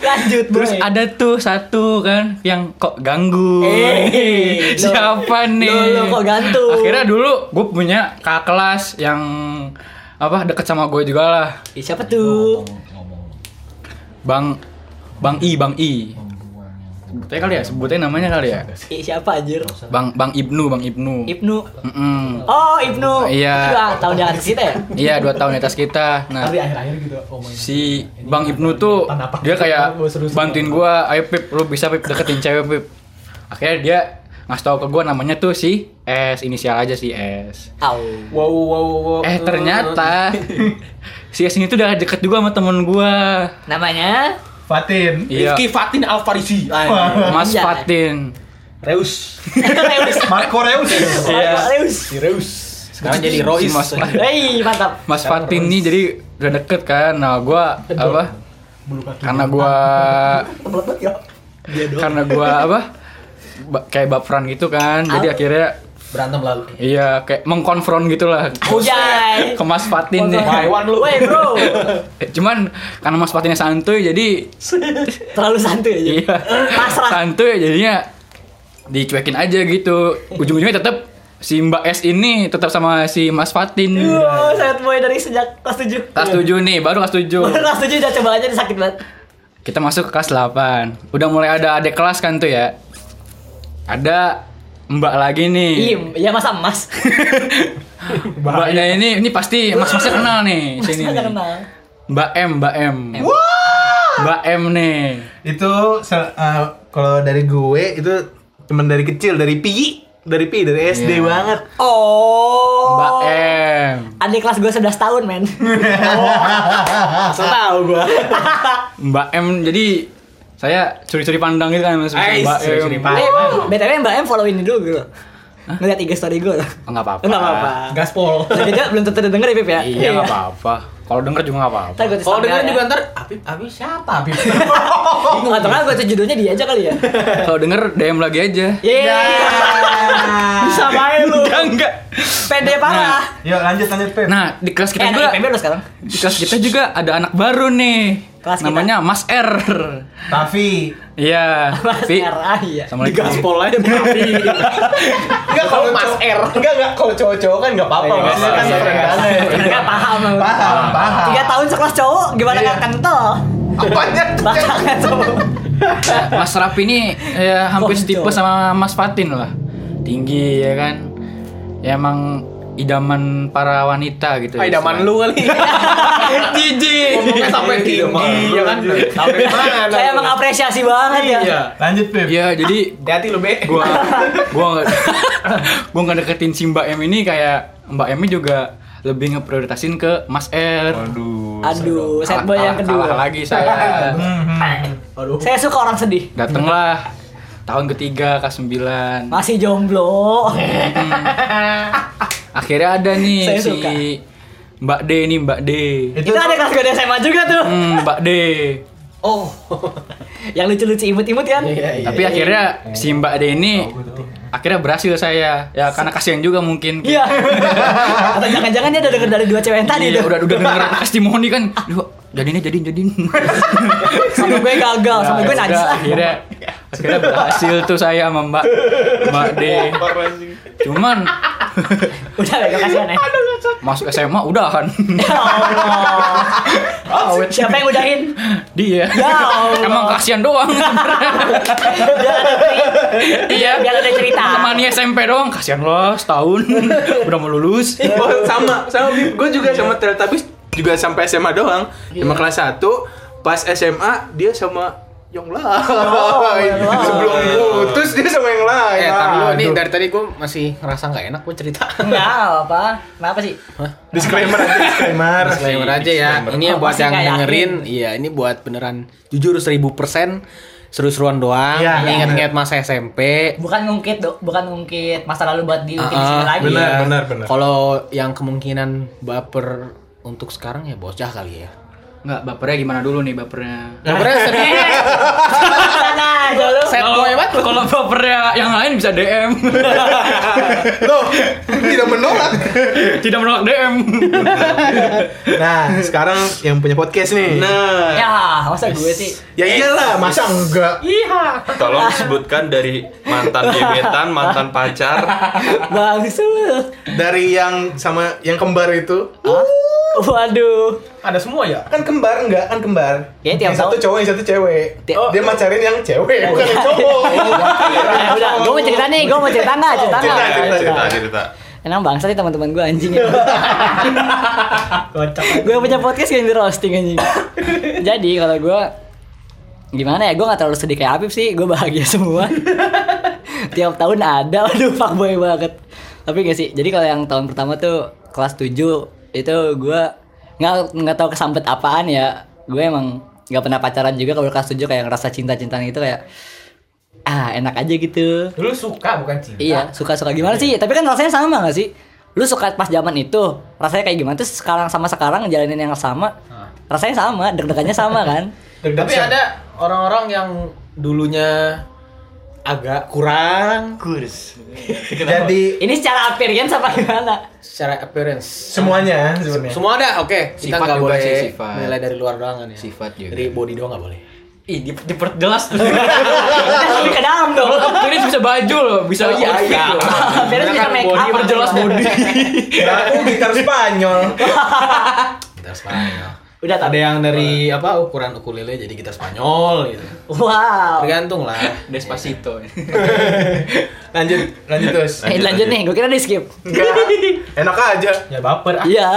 Lanjut, Terus ada tuh satu kan yang kok ganggu. Eh, lo- Siapa nih? lo- lo kok gantung? Akhirnya dulu gue punya kakak kelas yang apa deket sama gue juga lah. Ih, siapa tuh? Bang Bang I, Bang I. Sebutnya kali ya, sebutnya namanya kali ya. Ih, siapa anjir? Bang Bang Ibnu, Bang Ibnu. Ibnu. Mm-mm. Oh, Ibnu. Iya. Dua tahun di atas kita ya? Iya, dua tahun di atas kita. Nah, akhir-akhir gitu. si Bang Ibnu tuh dia kayak bantuin gua, ayo Pip, lu bisa Pip deketin cewek Pip. Akhirnya dia ngasih tahu ke gua namanya tuh si S, inisial aja si S. Au. Wow, wow, wow. Eh ternyata si S ini tuh udah deket juga sama temen gua. Namanya? Fatin. Iya, Rifki Fatin Alfarisi. Mas Iya. Fatin. Reus. Reus. Marco Reus. Iya. Reus. Si Reus. Sekarang jadi Si Rois. Mas, Hei, mantap. Mas Fatin nih jadi udah deket kan. Nah, gua apa? Karena gua karena gua apa? ba- kayak baperan gitu kan. Jadi akhirnya Berantem lalu. iya kayak mengkonfront gitu lah. Ujay. ke Mas Fatin nih. Taiwan lu. Woi, bro. Eh, Cuman karena Mas Fatinnya santuy jadi Terlalu santuy aja. iya Pasrah. santuy jadinya dicuekin aja gitu. Ujung-ujungnya tetap si Mbak S ini tetap sama si Mas Fatin. Wow, sangat boy dari sejak kelas 7. Kelas 7 nih, baru kelas 7. kelas 7 udah coba aja sakit banget. Kita masuk ke kelas 8. Udah mulai ada adik kelas kan tuh ya. Ada Mbak lagi nih. Iya, iya masa emas. Mbaknya ini ini pasti mas-masnya kenal nih sini Masa nih. kenal. Mbak M, Mbak M. Mbak M nih. Itu eh, kalau dari gue itu teman dari kecil dari Pi, dari Pi dari SD Iya. banget. Oh. Mbak M. Adik kelas gue 11 tahun, men. Asal tahu gua. Mbak M jadi saya curi-curi pandang gitu kan mas Mbak M. curi-curi pandang. Eh, BTW Mbak M follow ini dulu gitu. ngeliat IG story gue Enggak apa-apa. Enggak apa-apa. Gaspol. Lagi aja belum tentu denger ya, Pip ya? Iya, enggak apa-apa. Kalau denger juga enggak apa-apa. Kalau denger thumbnail juga ya. ntar Apip, Apip siapa Apip? Bingung atau nggak gue judulnya dia aja kali ya? Kalau denger DM lagi aja. Yeay. Bisa main lu. Enggak, enggak. Pede parah. Yuk lanjut lanjut Pep. Nah, di kelas Eh, kita anak juga IPB lu sekarang? di kelas kita juga ada anak baru nih. Kelas kita? Namanya Mas R. Tavi. Iya. Mas Tapi R, ah, iya. Assalamualaikum. Gaspol aja Tapi. Enggak kalau Mas R. Enggak enggak kalau cowok-cowok kan enggak apa-apa. Iya, nggak Maksudnya kan apa-apa. keren banget. Enggak paham. Paham, paham. Tiga tahun sekelas cowok gimana Iya. nggak kental? Apanya? Bacangan cowok. Mas Rapi ini ya hampir Kocok. setipe sama Mas Fatin lah. Tinggi ya kan. Ya emang idaman para wanita gitu. Ah, idaman lu kali. Jijik. Ngomongnya sampai tinggi ya kan. Sampai mana? Saya mengapresiasi banget ya. Iya. Lanjut Pep. Iya, jadi Hati-hati lu, Be. gua gua nggak gua nggak deketin si Mbak M ini kayak Mbak M ini juga lebih ngeprioritasin ke Mas R. Aduh. Aduh, set boy yang kedua. kalah lagi saya. Saya suka orang sedih. Datenglah tahun ketiga kelas 9. Masih jomblo. Akhirnya ada nih Saya si suka. Mbak D nih, Mbak D. Itu ada kelas gue SMA juga tuh. Hmm, Mbak D. Oh. Yang lucu-lucu imut-imut kan? Iya, iya. Tapi akhirnya si Mbak D ini akhirnya berhasil saya. Ya karena kasihan juga mungkin. Iya. Atau jangan-jangan dia udah denger dari dua cewek yang tadi Iya, tuh. udah udah denger testimoni kan. Duh, jadinya jadiin jadiin. Sama gue gagal, sama gue Udah, najis lah. Akhirnya akhirnya berhasil tuh saya sama Mbak Mbak D. Cuman Udah gak kasihan ya. masuk SMA udahan. Ya Allah. Siapa yang udahin? Dia. Ya Allah. Emang kasihan doang. Biar ada cerita. iya. Biar ada cerita. Temani SMP doang, kasihan loh setahun udah mau lulus. Oh, sama, sama gue juga sama Teletubbies juga sampai SMA doang. Sama kelas 1 pas SMA dia sama yang lain. yang lain. Sebelum putus dia sama yang lain. Eh, dulu nih dari tadi gue masih ngerasa nggak enak gue cerita. Enggak apa. Kenapa sih? Disclaimer aja disclaimer. Disclaimer aja ya. Ini Oh, buat yang nggak dengerin, iya ini buat beneran jujur seribu persen seru-seruan doang. Ini Ingat-ingat masa SMP. Bukan ngungkit, Do. bukan ngungkit masa lalu buat diungkit di Ah, sini lagi. benar. iya. benar. Kalau yang kemungkinan baper untuk sekarang ya bocah kali ya. Enggak, bapernya gimana dulu nih bapernya? Bapernya serius. Sana aja lu. Set boy banget. Kalau bapernya yang lain bisa DM. Loh, tidak menolak. Tidak menolak DM. Nah, sekarang yang punya podcast nih. Nah, Ya, masa gue sih? ya iyalah, masa enggak? Iya. Tolong sebutkan dari mantan gebetan, mantan pacar. Bagus lu. Dari yang sama yang kembar itu. Waduh. Ada semua ya? Kan kembar enggak? Kan kembar. Kayaknya tiap yang satu cowok, yang satu cewek. Ti- Oh, dia macarin yang cewek, bukan yang cowok. Ya udah, gue mau cerita nih, gue mau cerita nggak? Cerita nggak? Cerita, cerita, Cerita, cerita. Emang bangsa sih teman-teman gue anjing ya. gue punya podcast yang di roasting anjing. Jadi kalau gue gimana ya, gue nggak terlalu sedih kayak Apip sih, gue bahagia semua. Tiap tahun ada, aduh fuckboy banget. Tapi gak sih, jadi kalau yang tahun pertama tuh kelas 7 itu gue nggak nggak tahu kesambet apaan ya. Gue emang nggak pernah pacaran juga kalau kelas 7 kayak ngerasa cinta-cintaan gitu kayak ah enak aja gitu. Lu suka bukan cinta? Iya, suka-suka gimana sih? Tapi kan rasanya sama gak sih? Lu suka pas zaman itu, rasanya kayak gimana? Terus sekarang sama sekarang ngejalanin yang sama, rasanya sama, deg-degannya sama kan? Tapi ada orang-orang yang dulunya agak kurang Kurs. Jadi Ini secara appearance apa gimana? secara appearance. semuanya sebenarnya. Semua ada, oke. Kita Sifat nggak boleh sih, sifat. nilai dari luar doang kan ya. Sifat juga. Dari body doang nggak boleh. Ih, di, diperjelas tuh. Kita lebih ke dalam dong. Appearance bisa baju loh, bisa Oh, iya, outfit iya. loh. Appearance bisa make up. Diperjelas body. Aku gitar Spanyol. Gitar Spanyol. Udah Ada tadi. yang dari apa ukuran ukulele jadi gitar Spanyol gitu. Wow. Tergantung lah. Despacito. Lanjut, lanjut terus. Eh, lanjut nih, gue kira di skip. Enggak. Enak aja. Ya baper ah. Iya.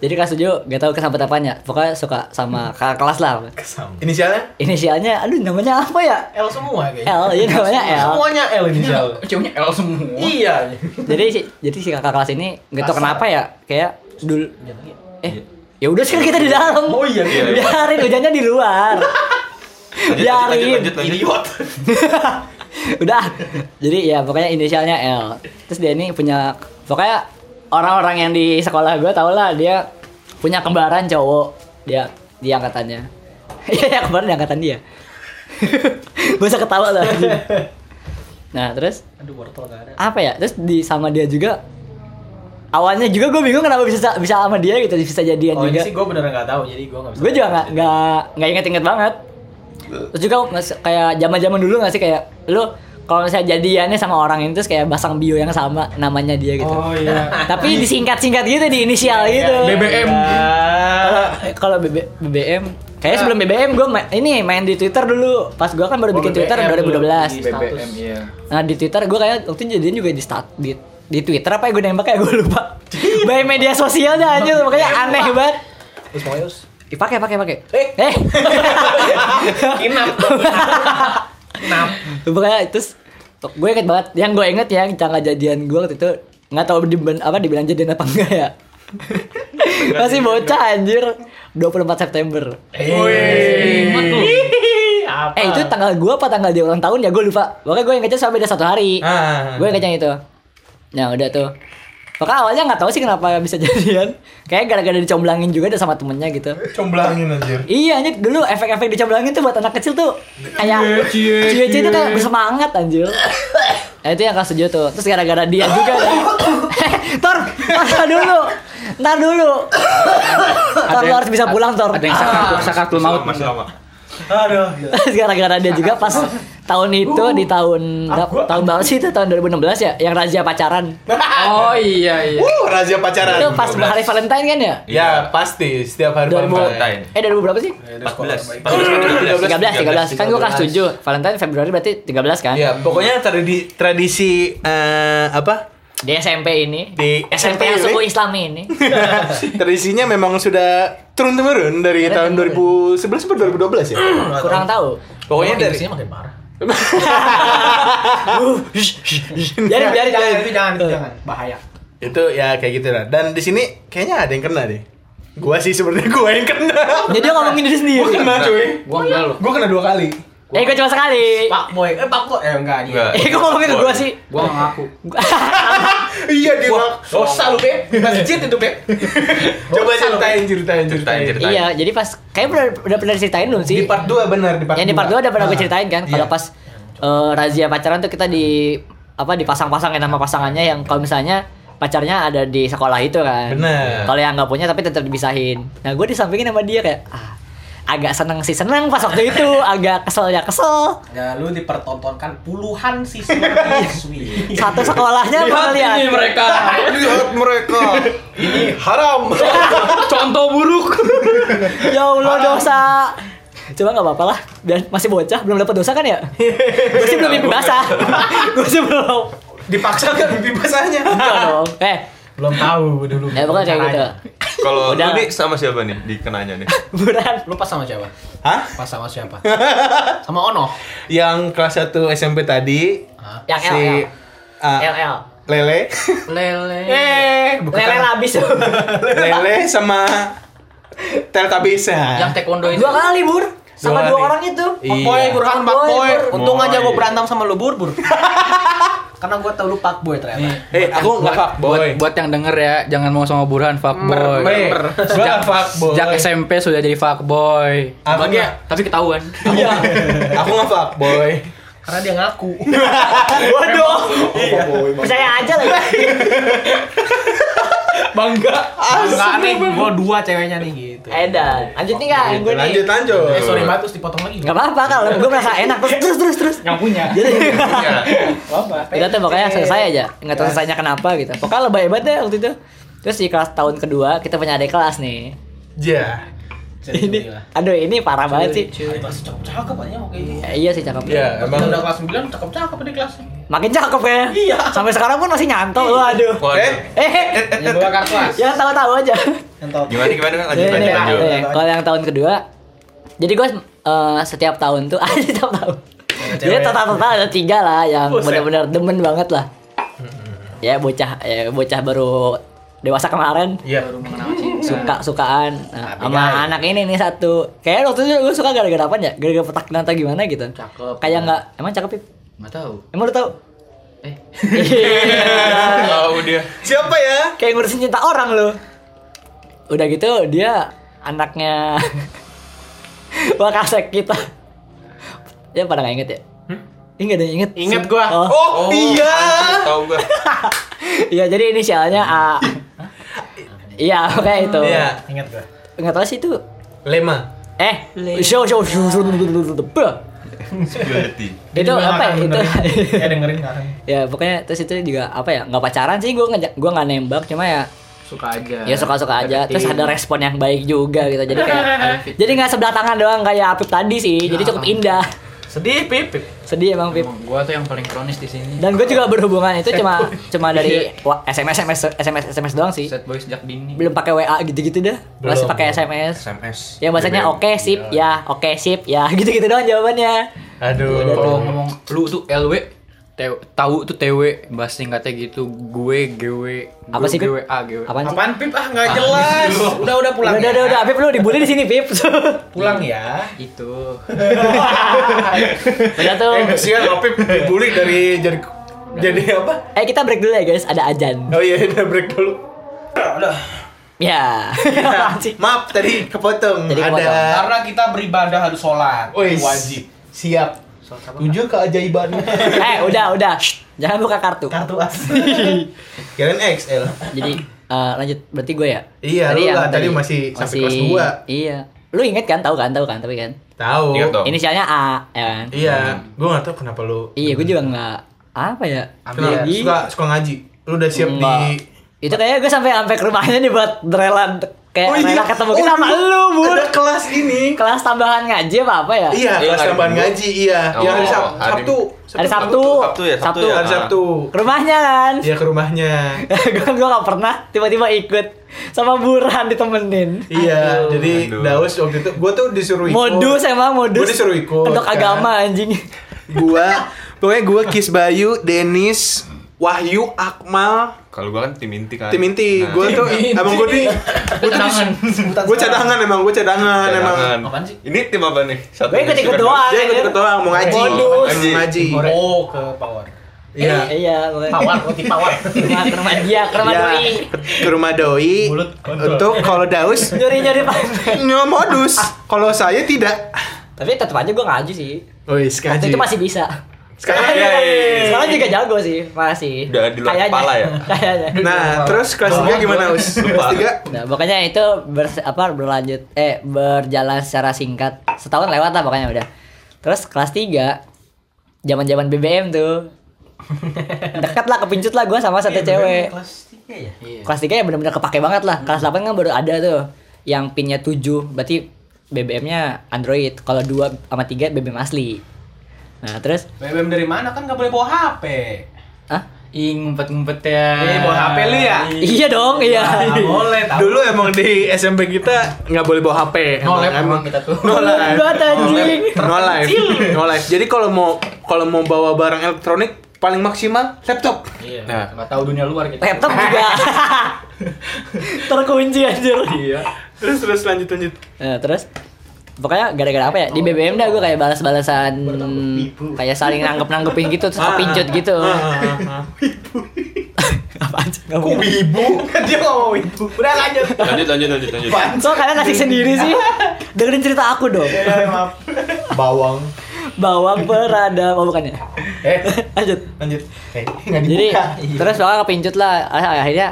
Jadi kelas 7 gak tahu kesambet apanya. Pokoknya suka sama kakak kelas lah. Inisialnya? Inisialnya, aduh namanya apa ya? L semua kayaknya. L, iya namanya L. Semuanya L inisial. Ceweknya L semua. Iya. jadi si jadi si kakak kelas ini nggak tahu kenapa ya kayak dul eh ya udah sekarang kita di dalam Oh iya, iya, iya. biarin hujannya di luar Lanjut, biarin lanjut, lanjut, lanjut. Udah. Jadi ya pokoknya inisialnya L. Terus dia ini punya pokoknya orang-orang yang di sekolah gue tau lah dia punya kembaran cowok. Dia di angkatannya. Iya, kembaran di angkatan dia. Gue usah ketawa lah. Nah, terus Aduh, wortel gak ada. apa ya? Terus di sama dia juga awalnya juga gue bingung kenapa bisa bisa sama dia gitu bisa jadian Oh, ini juga. sih gue beneran gak tahu, jadi gue gak bisa. gue juga nggak nggak nggak inget-inget banget. Terus juga nggak- kayak zaman zaman dulu nggak sih kayak lu kalau misalnya jadiannya sama orang itu terus kayak basang bio yang sama namanya dia gitu. Oh iya. tapi disingkat-singkat gitu di inisial gitu. BBM. Kalau- kalau BB BBM kayaknya sebelum BBM gue ini main di Twitter dulu. Pas gue kan baru bikin Twitter 2012 BBM iya. Nah di Twitter gue kayak waktu itu jadian juga di start di, di Twitter apa ya gue nembak kayak gue lupa. By media sosial dah aja makanya aneh banget. Terus mau yus. Ih, pakai pakai pakai. Eh. eh. Inap. Inap. Pokoknya terus gue inget banget yang gue inget ya tanggal jadian gue waktu itu nggak tahu di apa dibilang jadian apa enggak ya. Masih bocah anjir 24 September. Eh itu tanggal gue apa tanggal dia ulang tahun ya gue lupa. Pokoknya gue ingetnya sampai beda satu hari. Ah. Gue ingetnya itu. Nah udah tuh. Pokoknya awalnya nggak tahu sih kenapa bisa jadian. Kayak gara-gara dicomblangin juga ada sama temennya gitu. Comblangin anjir. Iya anjir dulu efek-efek dicomblangin tuh buat anak kecil tuh kayak cie cie itu kayak bersemangat anjir. Nah itu yang kelas tujuh tuh. Terus gara-gara dia juga dah. Tor, ntar dulu. Ntar dulu. Tor lu harus bisa pulang Tor. Ada yang sakaratul sakaratul maut. Masih lama. Aduh. Terus gara-gara dia juga pas tahun itu di tahun tahun berapa sih itu tahun 2016 ya yang razia pacaran. Oh iya iya. Uh, rahasia pacaran. Itu pas hari Valentine kan ya? Ya, pasti setiap hari 2000 Valentine. Eh 2000 berapa sih? 14. 14. 13 13 kan gua kelas 7. Valentine Februari berarti 13 kan? Ya, pokoknya tradisi tradisi eh, apa? Di SMP ini. Di SMP yang SMP suku ini? Islami ini. Tradisinya memang sudah turun temurun dari Iya, tahun 2011 sampai 2012 ya. Kurang tahu. Pokoknya dari sini makin parah. Biarin biarin jangan, biarin. itu jangan, itu jangan. Bahaya. itu ya kayak gitu lah. Dan di sini kayaknya ada yang kena deh. Gua sih sebenarnya gua yang kena. Jadi dia ngomongin diri sendiri. Gua kena cuy. Gua enggak loh. Gua kena dua kali. Eh gue cuma sekali. Pak Boy, eh Pak Boy, eh enggak dia. Enggak. Eh kok ngomongin ke gua sih? Gua enggak ngaku. Iya dia. Wah, dosa lu, Beb. Masjid itu, Beb. Coba ceritain ceritain Ceritain, ceritain. ceritain. Iya, jadi pas kayak udah udah pernah diceritain belum sih? Di part 2 benar di part yang di part 2 udah pernah gue Ah. ceritain kan kalau Iya. pas eh, razia pacaran tuh kita di apa dipasang-pasangin sama pasangannya yang kalau misalnya pacarnya ada di sekolah itu kan. Bener. Kalau yang nggak punya tapi tetap dipisahin. Nah, gue disampingin sama dia kayak ah, agak seneng sih seneng pas waktu itu, agak kesel ya kesel. Ya lu dipertontonkan puluhan siswa siswi. Satu sekolahnya Lihat lihat. ini mereka. Lihat mereka. Ini haram. Contoh buruk. Ya Allah dosa. Coba nggak apa-apa lah, dan masih bocah belum dapat dosa kan ya? gue sih belum mimpi basah. gue sih belum. Dipaksa kan mimpi basahnya. Enggak dong. Eh, Belum tahu dulu. ya pokoknya kayak gitu. Kalau lu nih sama siapa nih dikenanya nih? Beneran. Lu pas sama siapa? Hah? Pas sama siapa? sama Ono. Yang kelas 1 SMP tadi Yang L, si L. ah, LL. Lele Lele. Eh, lele labis. Lele sama Teletubbies Yang taekwondo itu. Dua kali, Bur. Sama Dua dua orang itu. Iya. Pak Boy, Burhan Boy. Untung aja gue berantem sama lu Bur, Bur. Karena gue tau lu Pak Boy ternyata. Eh, aku nggak fuck Buat, boy. buat yang denger ya, jangan mau sama Burhan fuckboy. Eh, Gua nggak fuck boy. Sejak SMP sudah jadi fuckboy. Nggak- tapi ketahuan. Iya. Aku nggak fuck boy. Karena dia ngaku. Waduh. Percaya aja lagi. Bangga. Enggak nih, gue dua ceweknya nih gitu. Edan. Lanjut nih yang gue nih. Lanjut lanjut. Eh sorry banget terus dipotong lagi. Gak apa-apa kalau gue merasa enak terus terus terus terus. Yang punya. Jadi. Apa? kita tuh pokoknya selesai aja. Nggak tahu selesainya kenapa gitu. Pokoknya lebay banget deh waktu itu. Terus di kelas tahun kedua kita punya adik kelas nih. Ja. Ini, aduh ini parah banget sih. Masih cakep-cakep aja mau kayak gitu. Eh, iya sih cakep. Iya, Emang emang udah kelas 9 cakep-cakep di kelasnya. Makin cakep ya. Iya. Sampai sekarang pun masih nyantol. Waduh. Waduh. Eh, Eh, Yang bawa kartu kelas. ya tahu-tahu aja. Yang tahu. Gimana gimana lanjut Nih, lanjut lanjut. nih, Kalau yang tahun kedua, jadi gue eh, setiap tahun tuh, aja setiap tahun. Jadi total-total ada tiga lah yang benar-benar demen banget lah. Ya bocah, ya bocah baru dewasa kemarin Iya. suka sukaan nah, sama guys. anak ini nih satu kayak waktu itu gue suka gara-gara apa ya gara-gara petak atau gimana gitu Cakep. kayak nggak emang cakep Pip? Nggak tahu. Emang lu tahu? Eh. Tahu dia. Siapa ya? Kayak ngurusin cinta orang lu. Udah gitu dia anaknya Wakasek kita. Ya pada nggak inget ya? Ingat deh, inget. Ingat gua. Oh. Oh, iya. Tahu gua. Iya, jadi inisialnya A. Iya, kayak itu. Iya. Ingat gua. Nggak tahu sih itu. Lema. Eh, show show show show itu apa ya itu Ya dengerin kan. ya pokoknya terus itu juga apa ya nggak pacaran sih gue nggak gue nggak nembak cuma ya Suka aja. ya suka suka aja terus ada respon yang baik juga gitu jadi kayak jadi nggak sebelah tangan doang kayak Apip tadi sih jadi cukup indah Sedih, Pip. Sedih emang Pip Emang Gua tuh yang paling kronis di sini. dan gue juga berhubungan itu cuma cuma dari wa- SMS SMS SMS SMS doang sih Set boy sejak dini. belum pakai WA gitu-gitu dah masih Belum, pakai. SMS SMS. ya bahasanya oke sip ya oke sip ya gitu-gitu doang jawabannya Aduh. Kalau ngomong lu tuh LW Tew, tahu tuh TW bahas singkatnya gitu gue GW Apa sih, Pip? GW A GW apaan sih Apaan Pip? Ah, nggak jelas. Udah, udah pulang. udah ya. udah udah Apip lu dibully di sini Pip Pulang ya. itu udah tuh Eh, kasihan loh, Pip dibully dari jadi jadi apa? Eh kita break dulu ya guys, ada ajan. Oh iya, udah break dulu. Ya. Apaan sih? Maaf tadi kepotong. Jadi ada kepotong. Karena kita beribadah harus sholat. Wih, Wajib. Siap. Tujuh keajaiban. eh udah udah, Shh, jangan buka kartu. Kartu as. Kirain XL. Jadi eh, lanjut, berarti gue ya. Iya, lu yang lah, tadi masih sampai kelas dua. Iya. Lu inget kan, tahu kan, tahu kan, tapi kan. Tahu. Inisialnya A, ya kan? Iya, gua nggak tahu kenapa lu. Iya, gue juga nggak apa ya. Kenapa? Jadi, Suka suka ngaji. Lu udah siap Enggak. di itu kayaknya gue sampai sampai ke rumahnya nih buat drelan kayak Oh iya. ketemu Oh, kita sama dulu lu, Bun. Ada kelas ini. Kelas tambahan ngaji apa apa ya? Iya, Iya, kelas hari tambahan Minggu. ngaji, iya. Oh, Yang hari Sab- hari- Sabtu. Hari Sabtu. Sabtu ya, Sabtu ya. Hari Sabtu. Ke rumahnya kan? Iya ke rumahnya. gue gue gak pernah tiba-tiba ikut sama Burhan ditemenin Iya, jadi Aduh. Daus waktu itu gua tuh disuruh ikut. modus emang modus Gua disuruh ikut. untuk kan. agama anjing Gua pokoknya gua Kis Bayu, Denis, Wahyu, Akmal, Kalau gua kan tim inti kan. tim inti. Nah, Gua tuh emang gua di gua tuh Cadangan. gua cadangan emang gua cadangan emang. Apaan sih? Ini tim apa nih? Satu Gue ikut-ikut Super doang. Dia ikut ikut doang mau ngaji. Ngaji. Oh, ke power. Iya. Eh, iya. Power, roti power. ke rumah, ke rumah dia ke rumah Iya, doi ke rumah doi untuk kalau Daus nyuri nyuri pak nyo modus kalau saya tidak tapi tetap aja gue ngaji sih Wih, waktu itu masih bisa sekarang Iya, iya, iya. sekarang juga jago sih masih Udah di luar Kayaknya. kepala ya? kayaknya nah terus kelas 3 gimana us kelas 3 Nah, pokoknya itu ber, apa berlanjut eh berjalan secara singkat. Setahun lewat lah pokoknya udah. Terus kelas 3 zaman-zaman BBM tuh. Dekat lah kepincut lah gue sama satu cewek. Kelas 3 ya? Kelas 3 ya bener-bener kepake banget lah. Kelas 8 kan baru ada tuh yang pinnya 7. Berarti BBM-nya Android. Kalau 2 sama 3 BBM asli. Nah, terus BBM dari mana kan nggak boleh bawa HP. ah Ih, ngumpet-ngumpet ya. Eh, bawa HP lu ya? Iya dong, iya. Nggak boleh, tahu. dulu emang di SMP kita nggak boleh bawa HP No Emang- life emang kita tuh. no life no life no life jadi kalau mau kalau mau bawa barang elektronik paling maksimal laptop Iya. Nah, Nggak tahu dunia luar gitu. Laptop juga terkunci anjir. Iya. terus terus lanjut lanjut Nah, terus pokoknya gara-gara apa ya? Di BBM dah gue kayak balas-balasan kayak saling nanggep-nanggepin gitu terus kepincut gitu. Ah, ah, ah. apaan sih nggak mungkin Ibu. Kan dia ngomong ibu. Udah lanjut. lanjut lanjut lanjut lanjut. so kalian asik sendiri sih? Dengerin cerita aku dong. Ya, maaf. Bawang. bawang perada. Oh bukan ya Eh, lanjut. Lanjut. Eh, nggak jadi terus pokoknya kepincut lah. Ah, akhirnya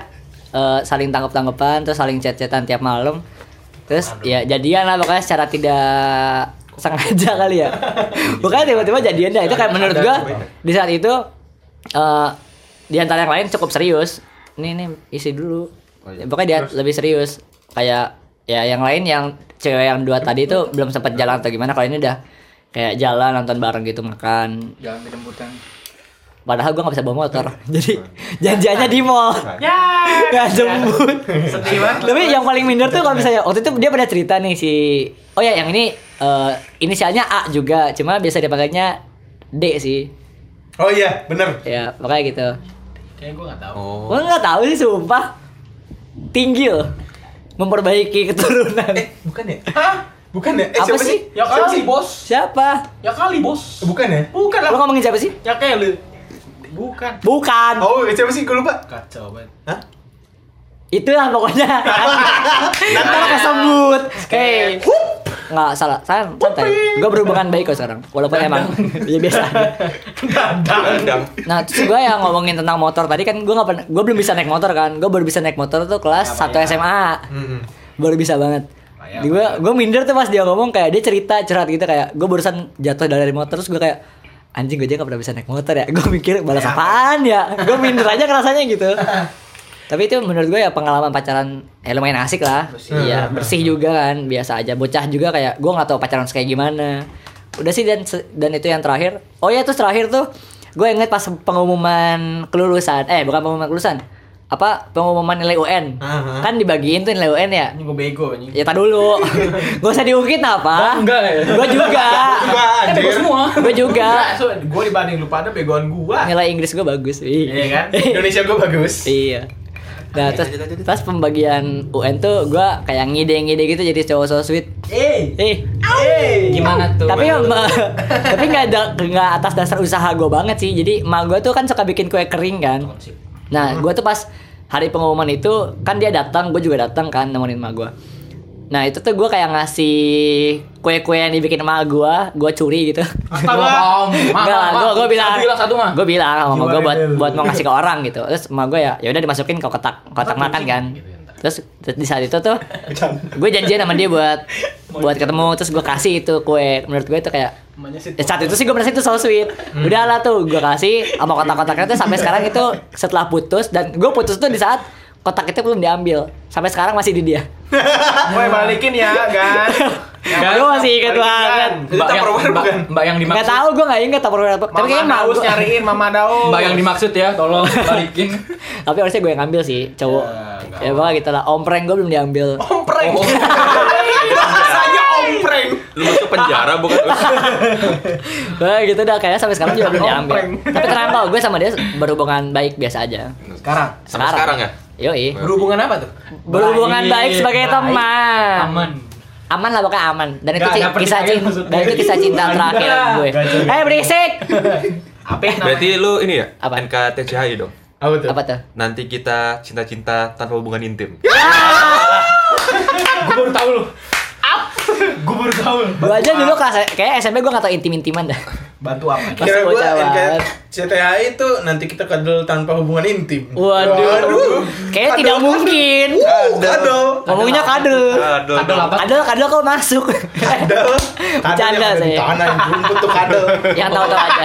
eh, saling tangkap-tangkapan terus saling chat-chatan tiap malam terus ya jadian lah pokoknya secara tidak sengaja kali ya. Pokoknya tiba-tiba jadian dah. Itu kayak menurut gua di saat itu eh di antara yang lain cukup serius. Ini nih isi dulu. Pokoknya dia lebih serius. Kayak ya yang lain yang cewek yang dua tadi itu belum sempat jalan atau gimana. Kalau ini udah kayak jalan nonton bareng gitu makan. Jangan kejemputan. Padahal gue gak bisa bawa motor Jadi janjiannya di mall Ya. Gak jemput Sedih banget. Tapi yang paling minder tuh kalau misalnya Waktu itu dia pernah cerita nih si Oh ya yang ini eh, Inisialnya A juga Cuma biasa dipanggilnya D sih oh iya bener Ya makanya gitu Kayak gue nggak tahu. Oh. Gue gak tahu sih sumpah Tinggi loh Memperbaiki keturunan bukan ya Hah? Bukan ya? Eh, Apa siapa sih? Ya Siapa kali, sih? Bos. Siapa? Ya kali, Bos. Bukan ya? Bukan lah. Lo ngomongin siapa sih? Ya Kelly. Bukan. Bukan. Oh, siapa sih? Gue lupa. Kacau banget. Hah? Itulah pokoknya. Nanti lo kesebut. Hei. Nggak salah, saya santai. Gue berhubungan baik kok sekarang. Walaupun emang ya biasa. aja. Kadang. Nah, terus gue yang ngomongin tentang motor tadi kan gue nggak pernah, gue belum bisa naik motor kan. Gue baru bisa naik motor tuh kelas 1 SMA. Mm-mm. Baru bisa banget. Gue gue minder tuh pas dia ngomong kayak dia cerita curhat gitu kayak gue barusan jatuh dari motor terus gue kayak anjing gue aja gak pernah bisa naik motor ya. Gue mikir balas apaan ya. Gue minder aja rasanya gitu. Tapi itu menurut gue ya pengalaman pacaran ya lumayan asik lah. Iya, bersih juga kan, biasa aja. Bocah juga kayak gue nggak tahu pacaran kayak gimana. Udah sih dan dan itu yang terakhir. Oh ya terus terakhir tuh gue inget pas pengumuman kelulusan. Eh bukan pengumuman kelulusan. Apa pengumuman nilai UN. Aha. Kan dibagiin tuh nilai UN ya. Ini gue bego anjing. Ya tar dulu. Gak usah diungkit apa. enggak ya? Gue juga. Wah, anjir. semua. Gue juga. So, gue dibanding lu pada begoan gua. Nilai Inggris gue bagus. Iya kan? Indonesia gue bagus. Iya. Nah, terus pas pembagian UN tuh gue kayak ngide-ngide gitu jadi cowok so sweet. Eh. Eh, Gimana tuh? tapi tapi nggak ada nggak atas dasar usaha gue banget sih. Jadi emak gue tuh kan suka bikin kue kering kan. Nah, gue tuh pas hari pengumuman itu kan dia datang, gue juga datang kan nemenin emak gue. Nah itu tuh gue kayak ngasih kue-kue yang dibikin emak gue, gue curi gitu. Astaga. Enggak lah, gue gue bilang, bilang satu mah. gue bilang sama gue buat buat mau ngasih ke orang gitu. Terus emak gue ya, ya udah dimasukin ke kotak kotak makan kan. Terus di saat itu tuh gue janjian sama dia buat buat ketemu terus gue kasih itu kue. Menurut gue itu kayak. Ya, saat itu sih gue merasa itu so sweet. Udah lah tuh gue kasih sama kotak-kotaknya tuh sampai sekarang itu setelah putus Dan gue putus tuh di saat kotak itu belum diambil. Sampai sekarang masih di dia. Gue balikin ya, kan. Gue masih inget banget Itu Mbak yang, Tupperware mbak, bukan? mbak yang Gak dimaksud tau gue gak inget Tapi Mama kayaknya emak Daus gua- nyariin Mama Daus. Mbak yang dimaksud ya, tolong balikin. Tapi harusnya gue yang ngambil sih cowok Ya pokoknya gitu lah Ompreng gue belum diambil Ompreng. Oh. Bahasanya ompreng. Lu masuk penjara bukan? Nah gitu dah kayaknya sampai sekarang juga belum diambil. Tapi kok gue sama dia berhubungan baik biasa aja Sekarang. Sekarang ya? Yoi Berhubungan apa tuh? Berhubungan baik, sebagai baik. teman Aman. Aman lah pokoknya aman Dan itu ada kisah cinta. Dan itu kisah cinta terakhir gue Eh berisik Apa Berarti lu ini ya? Apa? NKTCHI dong? Apa tuh? Apa tuh? Nanti kita cinta-cinta tanpa hubungan intim. Gue baru tahu lu. Gue baru tahu. Gue aja dulu kelas Kayak SMP gue gak tau intim-intiman dah Bantu apa? Kira gue. CTHI itu nanti kita kadal tanpa hubungan intim. Waduh Kayaknya tidak mungkin Kadal. Ngomongnya kadel Aduh, Kadal apa? Kadel, kadel kok masuk Kadal. Bercanda Kadal yang ada di saya. Tanah yang tuh kadal. Yang tahu-tahu aja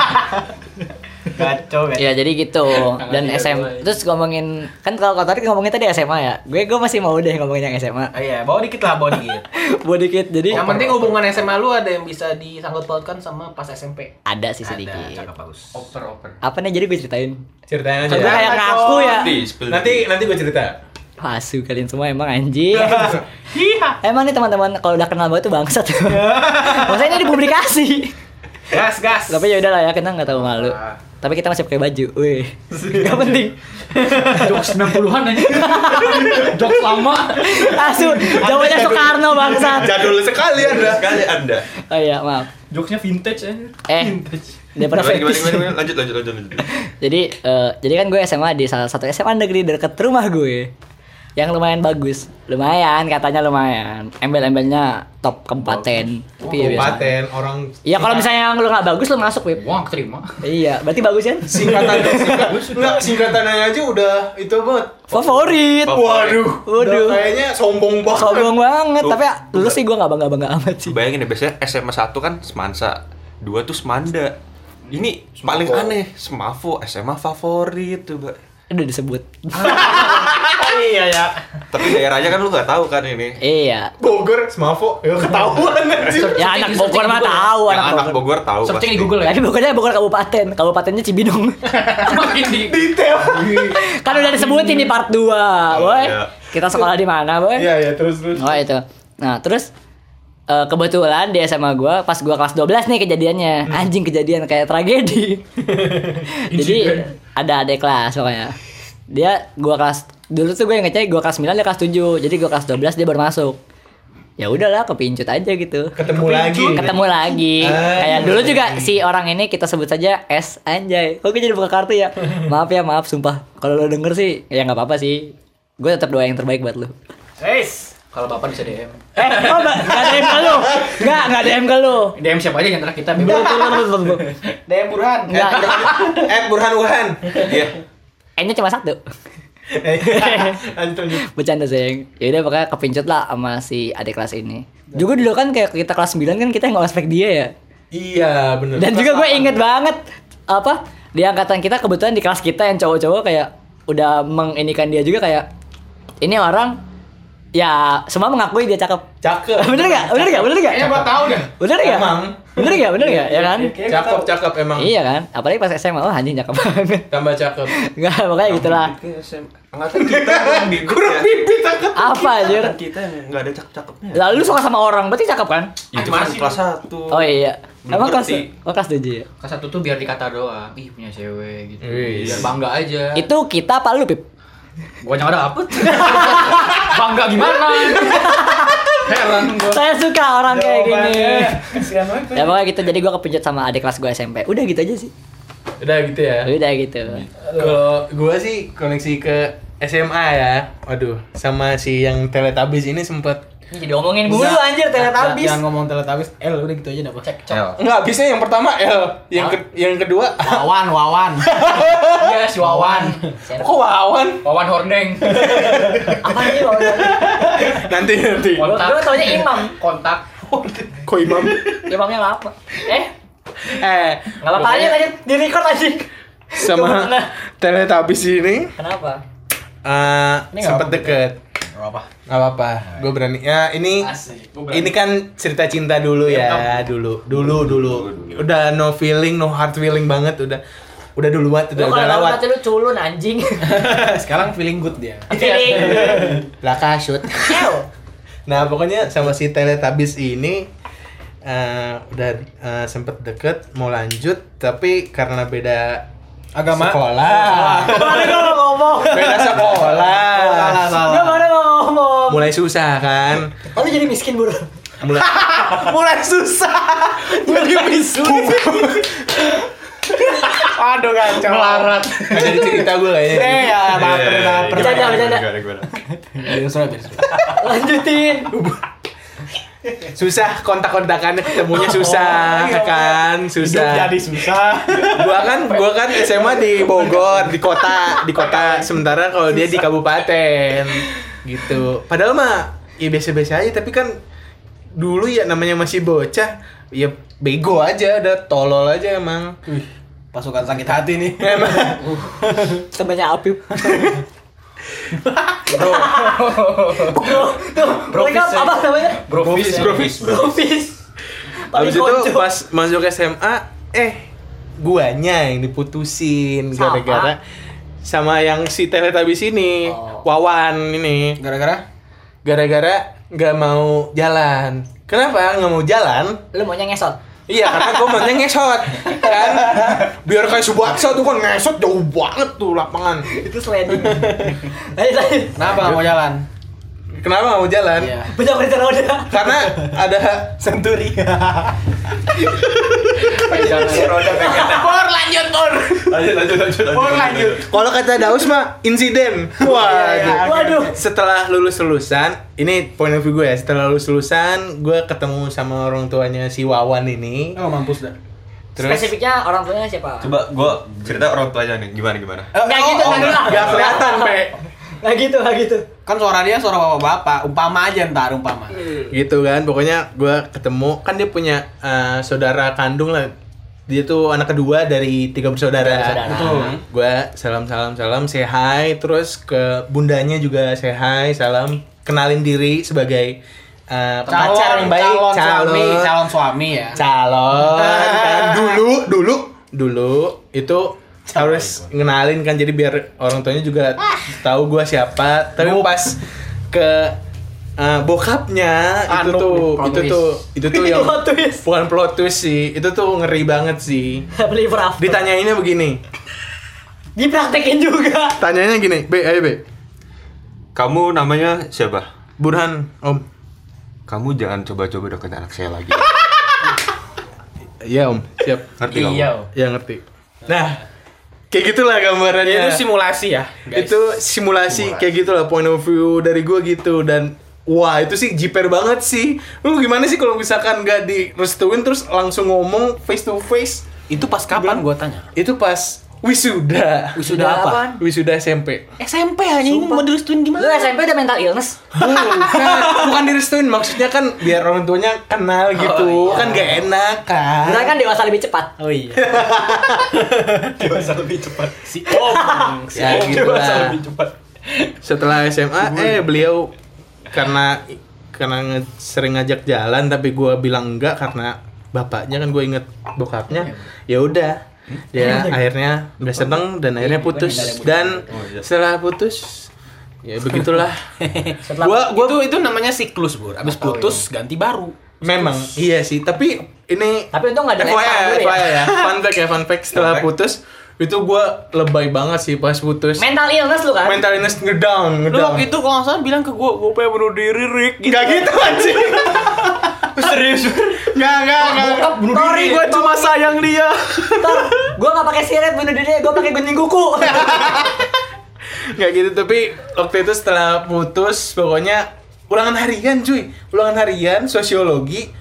Kacau. Ya jadi gitu Dan Tangan SM dia dua. Terus ngomongin Kan kalau kau tadi ngomongin tadi SMA ya Gue gue masih mau deh ngomongin yang SMA Oh iya, bawa dikit lah, bawa dikit. Buat dikit Jadi Yang penting hubungan SMA lu ada yang bisa disangkut pautkan sama pas SMP. Ada sih Ada, sedikit cakep bagus. Oper oper. Apa nih jadi gue ceritain Ceritain Kan aja. kayak ngaku ya. Nanti nanti gue cerita. Pasu kalian semua emang anjing Iya. Emang nih teman-teman kalau udah kenal banget tuh bangsat Maksudnya ini dipublikasi Gas, gas. Tapi ya udah lah ya kita nggak tahu malu Tapi kita masih pakai baju Wih Gak penting Jokes 90-an aja. Jokes lama. Asu Jawabannya Soekarno bangsat Jadul sekali Anda. Sekali Anda. Oh iya maaf Jokesnya vintage aja. Eh Daripada Gimana, gimana, gimana, gimana? Lanjut, lanjut, lanjut, lanjut. Jadi eh, jadi kan gue SMA di salah satu SMA negeri dekat rumah gue yang lumayan bagus, lumayan katanya lumayan, embel-embelnya top kabupaten. Tapi ya biasa. Kabupaten orang Iya kalau misalnya lu nggak bagus lu masuk Wip. Wah, terima. Iya, berarti bagus kan? singkatan singkat, enggak singkatannya aja udah itu banget. Favorit. Waduh, Waduh. kayaknya sombong banget. Sombong banget, tapi dulu sih gue nggak bangga bangga amat sih. Bayangin ya, biasanya SMA 1 kan Semansa, 2 tuh Semanda. Ini paling aneh, Semafo, SMA favorit tuh, Mbak. Udah disebut. iya ya. Tapi daerahnya kan lu nggak tahu kan ini. iya. Bogor, Smavo, ya ketahuan anjir. Ya anak Bogor mah tahu Yang anak anak Bogor. Bogor tahu Searching di. Google ya. Tapi Bogornya Bogor kabupaten, kabupatennya Cibinong. Makin di Detail. kan udah disebutin di part 2, boy. iya. Kita sekolah di mana, boy? Iya, ya terus terus. Oh itu. Nah terus eh, kebetulan di SMA gue pas gue kelas 12 nih kejadiannya. Anjing kejadian kayak tragedi. Jadi ada adik kelas pokoknya. Dia gue kelas dulu tuh gue ngecek gue kelas 9 dia kelas 7 jadi gue kelas 12 dia baru masuk. ya udahlah kepincut aja gitu. Ketemu lagi. ketemu lagi. Ah. kayak dulu juga si orang ini kita sebut saja S anjay. Kok gue jadi buka kartu ya? Maaf ya maaf sumpah. Kalau lo denger sih ya nggak apa-apa sih. Gue tetap doa yang terbaik buat lo Kalau bapak bisa DM. eh oh nggak DM ke lo nggak nggak DM ke lo DM siapa aja di antara kita. Betul, betul, betul, betul. DM Burhan. nggak Eh Burhan Wuhan. Iya. N-nya cuma satu bercanda sayang ya udah pokoknya kepincut lah sama si adik kelas ini juga dulu kan kayak kita kelas 9 kan kita nggak ospek dia ya Iya bener. dan juga gue inget banget apa di angkatan kita kebetulan di kelas kita yang cowok-cowok kayak udah menginikan dia juga kayak ini orang ya semua mengakui dia cakep Cakep. bener gak bener gak bener gak Kayaknya gua tahu dah. bener gak Emang. bener gak bener gak ya kan Cakep cakep emang. iya kan apalagi pas SMA oh anjing cakep banget Tambah cakep. Enggak, makanya gitulah. Angkatan kita kurang bibit ya. bibit cakep. Apa anjir? Kita nggak ada cakep-cakepnya. Lalu lu suka sama orang, berarti cakep kan? Itu kan kelas 1. Oh iya. Emang kelas oh, kelas 7 ya? Kelas satu tuh biar dikata doang. Ih punya cewek gitu. Wih. Biar bangga aja. Itu kita apa lu, Pip? Gua yang ada dapet. bangga gimana? Heran gua. Saya suka orang kayak gini. Ya pokoknya gitu, jadi gua kepincut sama adik kelas gue SMP. Udah gitu aja sih. Udah gitu ya. Udah gitu. Kalau gua sih koneksi ke SMA ya. Waduh, sama si yang Teletubbies ini sempet Jadi ngomongin mulu anjir Teletubbies. Jangan ngomong Teletubbies. L udah gitu aja dah, Pak. L. Enggak, habisnya yang pertama L, yang ke- yang kedua Wawan, Wawan. Iya si Wawan. kok Wawan? Wawan Hordeng. Apa nih lo? Nanti nanti. Kontak. Gue taunya imam. Kontak. Kok Imam? Imamnya lama. Eh, Eh, nggak apa-apa aja tadi di record aja. sama Teletubbies ini Kenapa? eh Ini nggak sempet apa-apa. deket. Gak apa. Gak apa-apa, gue berani. Ya ini ini kan cerita cinta dulu ya, dulu, dulu, dulu. Udah no feeling, no hard feeling banget, udah, udah dulu banget, udah, udah kalau lewat. kata lu culun anjing. Sekarang feeling good dia. Feeling. Lah kasut. Ew. Nah pokoknya sama si Teletubbies ini eh, udah eh, sempet deket, mau lanjut, tapi karena beda Agama. sekolah, mau ngomong. beda sekolah, Salah, salah. Gua baru mau ngomong. Mulai susah kan. Oh, lu jadi miskin, Bro. mulai mulai susah jadi bisu aduh kacau Melarat. Jadi cerita gue kayaknya Eh, ya, baper, Iya, baper. Bercanda, bercanda. Gimana, gimana? Biasa, biasa. Lanjutin. susah kontak-kontakannya ketemunya susah kan susah Jadi susah. gua kan gua kan SMA di Bogor di kota di kota sementara kalau dia di kabupaten gitu padahal mah ya biasa-biasa aja tapi kan dulu ya namanya masih bocah ya bego aja udah tolol aja emang Wih, pasukan sakit hati nih. emang Temannya Apip. Bro, tuh, mereka apa namanya? Brofis. Brofis. Brofis. Paling Habis itu pas masuk SMA, eh guanya yang diputusin Sama? gara-gara sama yang si Teletubbies ini, Oh. Wawan ini, Gara-gara gara-gara nggak mau jalan. Kenapa nggak mau jalan? lu maunya ngesot. Iya karena gue maunya ngesot kan biar kayak Subaksa tuh kan ngesot jauh banget tuh lapangan Itu sliding. Lanjut, lanjut. kenapa nggak mau jalan? Kenapa nggak mau jalan Iya. Banyak berita roda. karena ada Senturi. Por lanjut por Lanjut, lanjut, lanjut. Por lanjut kalau kata Daus mah insiden waduh Waduh. setelah lulus lulusan ini point of view gue ya setelah lulus lulusan gue ketemu sama orang tuanya si Wawan ini Oh, mampus dah. terus Spesifiknya orang tuanya siapa? Coba gua cerita orang tuanya nih, gimana gimana? Nggak gitu, nggak dulu lah. nggak kelihatan pe Nggak gitu, nggak gitu. Kan suara dia suara bapak-bapak. Umpama aja ntar, umpama. gitu kan pokoknya gue ketemu kan dia punya eh, saudara kandung lah dia tuh anak kedua dari tiga bersaudara, Tiga bersaudara. Betul. gue salam salam salam say hi terus ke bundanya juga say hi salam kenalin diri sebagai eh, pacar yang baik calon, suami, calon suami ya. calon kan dulu dulu dulu itu harus ngenalin kan jadi biar orang tuanya juga tahu gua siapa tapi pas ke eh, bokapnya itu Anu, tuh plot itu twist. tuh itu tuh yang Plot twist. bukan plot twist sih itu tuh ngeri banget sih ditanyainnya begini Dipraktekin juga. tanyanya gini B ayo B Kamu namanya siapa? Burhan Om kamu jangan coba-coba deket anak saya lagi. Iya om, siap. Ngerti? Iya. Ya ngerti. Nah, kayak gitulah gambarannya. Ya, itu simulasi ya. guys. itu simulasi, kayak gitulah point of view dari gue gitu dan wah itu sih jiper banget sih. Lu gimana sih kalau misalkan gak direstuin terus langsung ngomong face to face? itu pas kapan gua tanya? Itu pas wisuda. Wisuda apa? apaan? Wisuda SMP. SMP aja ini mau direstuin Lu gimana? SMP udah mental illness? Bukan, bukan direstuin maksudnya kan biar orang tuanya kenal gitu. Kan gak enak kan. Berarti kan dewasa lebih cepat. Oh iya. Dewasa lebih cepat. Si Om. Si Ya, Om gitu dewasa lah. lebih cepat. setelah SMA eh beliau karena karena nge- sering ngajak jalan tapi gua bilang enggak karena bapaknya kan gue inget bokapnya ya udah ya akhirnya udah seneng dan akhirnya putus dan setelah putus ya begitulah Setelah gua gua Itu itu namanya siklus, Bur. Abis putus ganti baru. memang iya sih tapi ini Tapi untung nggak dilempar FYI, dulu ya. FYI ya fun fact ya fun fact setelah putus itu gua lebay banget sih pas putus mental illness lu kan? mental illness ngedown Lu ngedown waktu itu kalau nggak salah bilang ke gua, gua pengen bunuh diri, Rick. Gitu. Gak gitu anjing. Serius, Bur. Gak, gak, gak. Bokap bunuh diri. Gua cuma sayang dia. Ntar, gua gak pakai siret bunuh diri, gua pakai gunting kuku. Gak gitu, tapi waktu itu setelah putus, pokoknya ulangan harian cuy. Ulangan harian, sosiologi.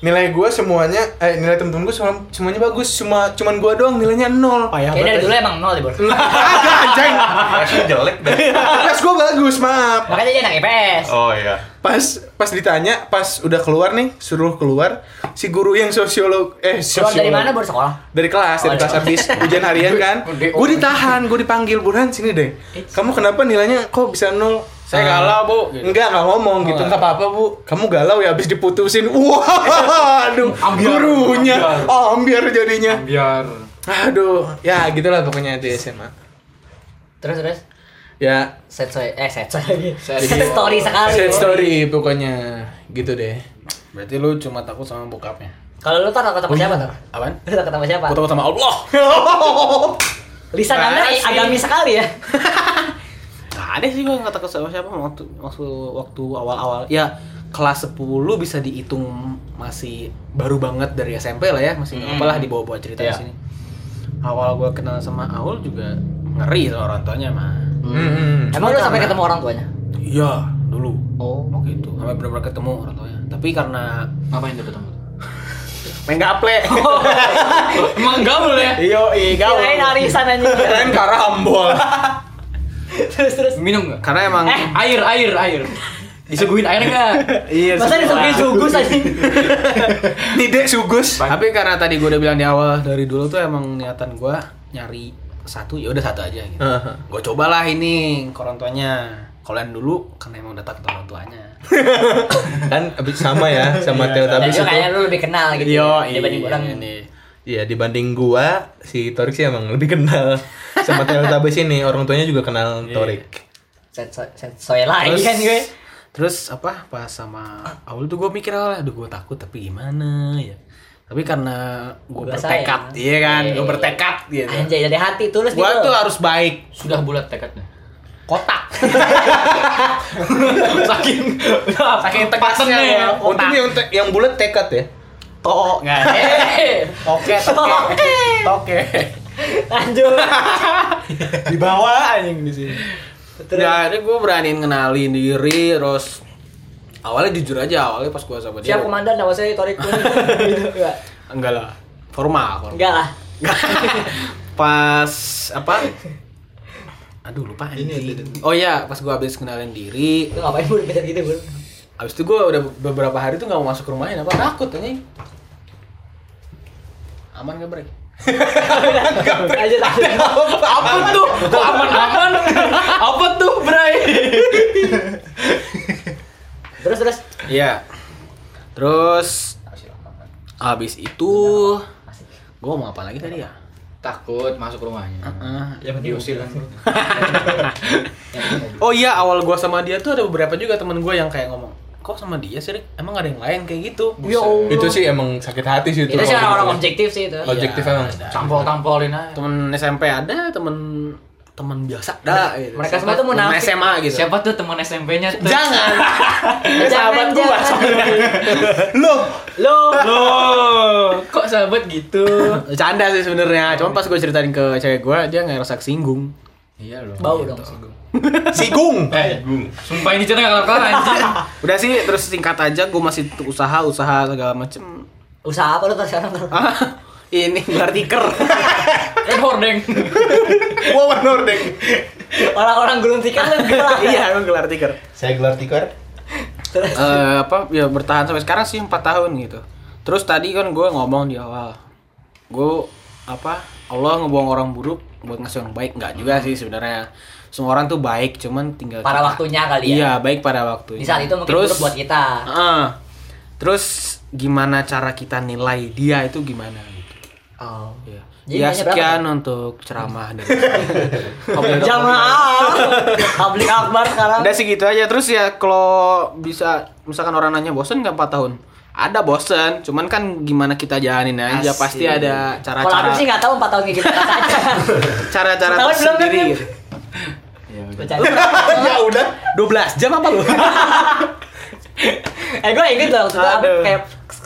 Nilai gue semuanya, eh nilai temen-temen gue semua, semuanya bagus. Cuma cuman gue doang nilainya nol. Payah Kayaknya dari dulu emang nol deh, Bor. Agak anjing. Masih jelek deh. Tes gue bagus, maaf. Makanya dia anak IPS. Oh iya. Pas pas ditanya, pas udah keluar nih, suruh keluar, si guru yang sosiolog eh Keluar dari sosiolog- mana, Bor? Sekolah? dari kelas dari Oh, kelas dari habis ujian harian kan. Gue ditahan gue dipanggil Burhan sini deh. Kamu kenapa nilainya kok bisa nol? Saya Ah, galau, Bu. Gitu. enggak nggak ngomong gitu. Nggak apa-apa bu. Kamu galau ya habis diputusin. Wah aduh gurunya. Ambiar. Jadinya. Biar aduh ya gitulah pokoknya di SMA Terus, terus? Ya Sad story, eh sad story lagi. Sad story sekali. Bor. story pokoknya gitu deh Berarti lu cuma takut sama bokapnya. Kalau lu tar takut sama siapa, tar? Apaan? Lu takut sama siapa? Takut sama Allah. Lisan Anda sih? agamis sekali ya. Gak ada sih gua nggak takut sama siapa waktu waktu waktu awal-awal. Ya kelas 10 bisa dihitung masih baru banget dari SMP lah ya, masih nggak apa lah dibawa-bawa cerita di Iya. sini. Awal gua kenal sama Aul juga ngeri sama orang tuanya mah. Hmm. Emang lu sampai ketemu orang tuanya? Iya, dulu. Oh. Waktu itu sampai benar-benar ketemu orang tuanya. Tapi karena ngapain tuh ketemu? main gaple. Emang gaul ya? Iyo, iya gaul. Kirain arisan anjing. keren karambol terus terus. Minum nggak? Karena emang Eh. Air, air, air. Disuguhin air nggak? iya Masa disuguhin sugus anjing? tidak sugus Tapi karena tadi gue udah bilang di awal dari dulu tuh emang niatan gue nyari satu ya udah satu aja gitu. Aha. gue cobalah ini ke orang tuanya. Kalian dulu karena emang udah takut orang tuanya. kan abis sama ya sama Iya, Teletubbies Jadi itu kayaknya lu lebih kenal gitu. Yo, ya, dibanding orang. ini. Iya dibanding gua si Torik sih emang lebih kenal sama Teletubbies ini orang tuanya juga kenal Torik. Set set set soy lagi kan gue. Terus apa pas sama Aul tuh gue mikir awalnya, aduh gue takut tapi gimana ya. Tapi karena gue Gua bertekad, sayang. iya kan, Iya, gue iya. bertekad gitu. Anjay dari hati tulus Gue gitu. tuh harus baik, Sudah bulat tekadnya. kotak. Saking Saking tegasnya Patentnya ya. Untung yang te- yang bulat tekad ya. To, nggak Oke, toke, toke. lanjut. Di bawah anjing di sini. Ya, akhirnya gue beraniin kenalin diri, terus awalnya jujur aja, awalnya pas gue sama dia. Siap komandan nama saya Torik Kuning. gitu enggak. Enggak lah, formal. formal. Enggak lah. pas apa? Aduh lupa anjing. Oh iya, pas gue habis kenalin diri, Lu ngapain buru pencet gitu, Bur? habis itu gue udah beberapa hari tuh nggak mau masuk rumahnya, apa takut anjing. Aman gak bre? Lanjut lanjut. Apa tuh? Kok aman-aman? Apa tuh, Bray? Terus terus. Iya. Terus habis itu gue mau apa lagi tadi ya? Takut masuk rumahnya. Heeh. Yang diusir kan. Oh iya, awal gua sama dia tuh ada beberapa juga temen gue yang kayak ngomong, kok sama dia sih, Rik? Emang ada yang lain kayak gitu? Ya Allah. Itu sih emang sakit hati sih itu. Itu sih orang-orang objektif sih itu. Objektif Iya, emang. ada. Tampol-tampolin aja. Temen SMP ada, temen teman biasa dah gitu. Mereka semua tuh munafik. SMA gitu Siapa tuh teman SMP-nya tuh? jangan Jangan, sahabat gua jangan. Lo Lo Loh, kok sahabat gitu? canda sih sebenarnya cuman pas gue ceritain ke cewek gue dia nggak ngerasa kesinggung Iya loh. bau dong. Sigung. Eh, sumpah ini cerita gak kelar anjing. udah sih terus singkat aja gue masih tuh usaha usaha segala macem Usaha apa lu sekarang ini gelar tiker Eh, hordeng. Wow, Nordeng. Orang-orang gulung tikar lu gelap. iya emang gelar tiker Saya gelar tikar. Eh, apa ya bertahan sampai sekarang sih empat tahun gitu terus tadi kan gue ngomong di awal gue apa Allah ngebuang orang buruk buat ngasih orang baik nggak juga sih sebenarnya semua orang tuh baik cuman tinggal pada kita- waktunya kali ya. iya baik pada waktunya Di saat itu mungkin terus buruk buat kita. ah, terus gimana cara kita nilai dia itu gimana gitu Oh. ya, Jadi ya nilainya berapa, sekian untuk ceramah dari Jamaah. Publik akbar sekarang. Udah sih gitu aja terus ya kalau bisa misalkan orang nanya bosen nggak 4 tahun ada bosen cuman kan gimana kita jalanin aja Asik. pasti ada Kalau cara-cara Habib sih nggak tahu 4 tahun gimana rasanya. cara-cara belum kan, Bib? gitu. Bercanda. ya udah. 12 jam apa lu? eh gue inget loh kayak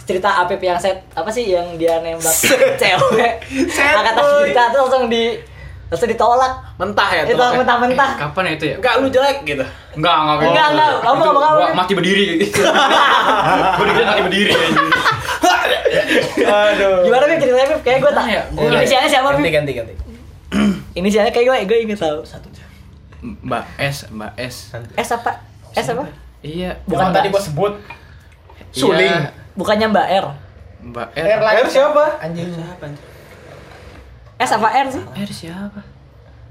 cerita Apip yang set apa sih yang dia nembak cewek angkatan kita tuh langsung di langsung ditolak Mentah ya itu tuh. mentah-mentah Kapan ya itu ya? Enggak lu jelek gitu. Enggak, enggak. Enggak, enggak. Kamu ngomong apa, gua Bib? mati berdiri gitu. Gua dikira mati berdiri. Aduh. gimana Bip ceritanya Bip kayak gue tak Ya, gua- inisialnya siapa Ganti Bip ganti ganti. inisialnya kayak gue gue inget tahu satu Mbak S, Mbak S. S apa S apa Iya. Bukan tadi gua sebut. Suling. Iya, bukannya Mbak R Mbak R. R siapa? Anjing siapa anjing? S apa R sih R siapa?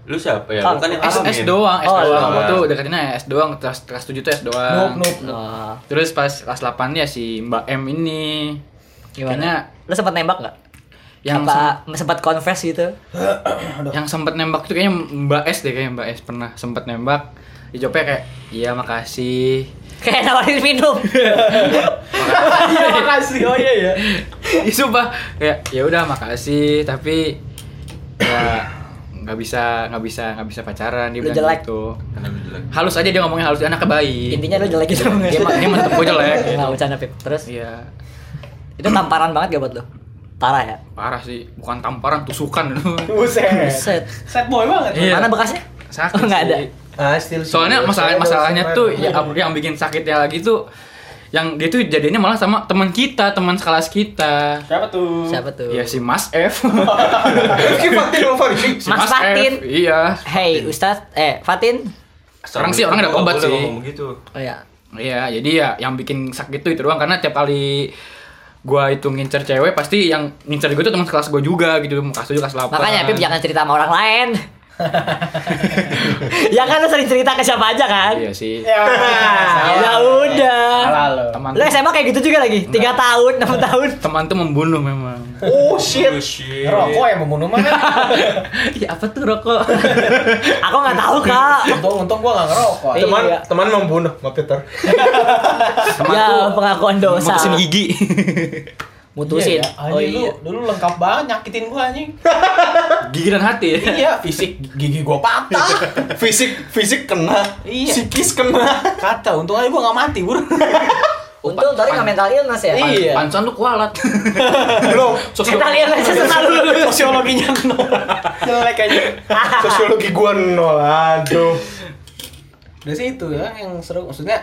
Lu siapa ya? Kang, Lu kan yang S. S doang, S Oh, doang. Gua tuh deketinnya S doang, kelas kelas 7 tuh S doang. oh, Terus pas kelas 8 ya si Mbak M ini gimana lu sempat nembak nggak yang apa sempat confess gitu yang sempat nembak tuh kayaknya Mbak S deh kayaknya Mbak S pernah sempat nembak dijawabnya kayak iya makasih kayak nawarin minum. Iya makasih. Oh iya ya. Sumpah. Kayak ya udah makasih. Tapi ya nggak bisa nggak bisa nggak bisa pacaran. Dia Lu bilang jelek. gitu. Halus aja dia ngomongnya halus. Anaknya baik intinya lu jelek gitu. Dia mah dia mantep gue jelek. Gitu. nggak bercanda Pip. Terus? Iya. Itu tamparan banget gak buat lu? Parah ya? Parah sih. Bukan tamparan tusukan. Buset. set Sad boy banget. Iya. mana bekasnya? Sakit Oh, nggak ada. Ah, still soalnya masalah masalahnya tuh ya, yang bikin sakitnya lagi tuh yang dia tuh jadinya malah sama teman kita teman sekelas kita. Siapa tuh? siapa tuh? Ya si Mas F. Rifki Fatin si Mas F, Fatin. iya. Hey Ustadz eh Fatin? Sekarang sih orang ada Gua obat sih. ngomong begitu. oh ya Iya, jadi ya yang bikin sakit tuh itu doang karena tiap kali gua itu ngincer cewek pasti yang ngincer gue tuh teman kelas gue juga gitu, kelas 7 kelas 8. makanya Pip jangan cerita sama orang lain ya kan lu sering cerita ke siapa aja kan Iya sih. Ya. ya udah Halo. Teman lu SMA kayak gitu juga lagi tiga tahun enam tahun teman tuh membunuh memang. Oh shit. Oh, shit. Rokok yang membunuh mana? Iya apa tuh rokok? aku nggak tahu kak untung untung gua enggak ngerokok. Iya. Teman teman membunuh, Mbak Peter. Teman ya tuh pengakuan dosa mutusin gigi. Mutusin Iya, oh anjing, iya lu dulu lengkap banget nyakitin gua anjing. gigi dan hati. iya, fisik gigi gua patah. Fisik fisik kena. Iya. Psikis kena. Kata, untung aja gua nggak mati, Bur. untung tadi nggak mental illness ya Iya. Pansan lu kualat. Lo mental illness selalu Sosiologinya nol. Jelek aja. sosiologi gua nol. Aduh. Udah sih itu ya yang seru. Maksudnya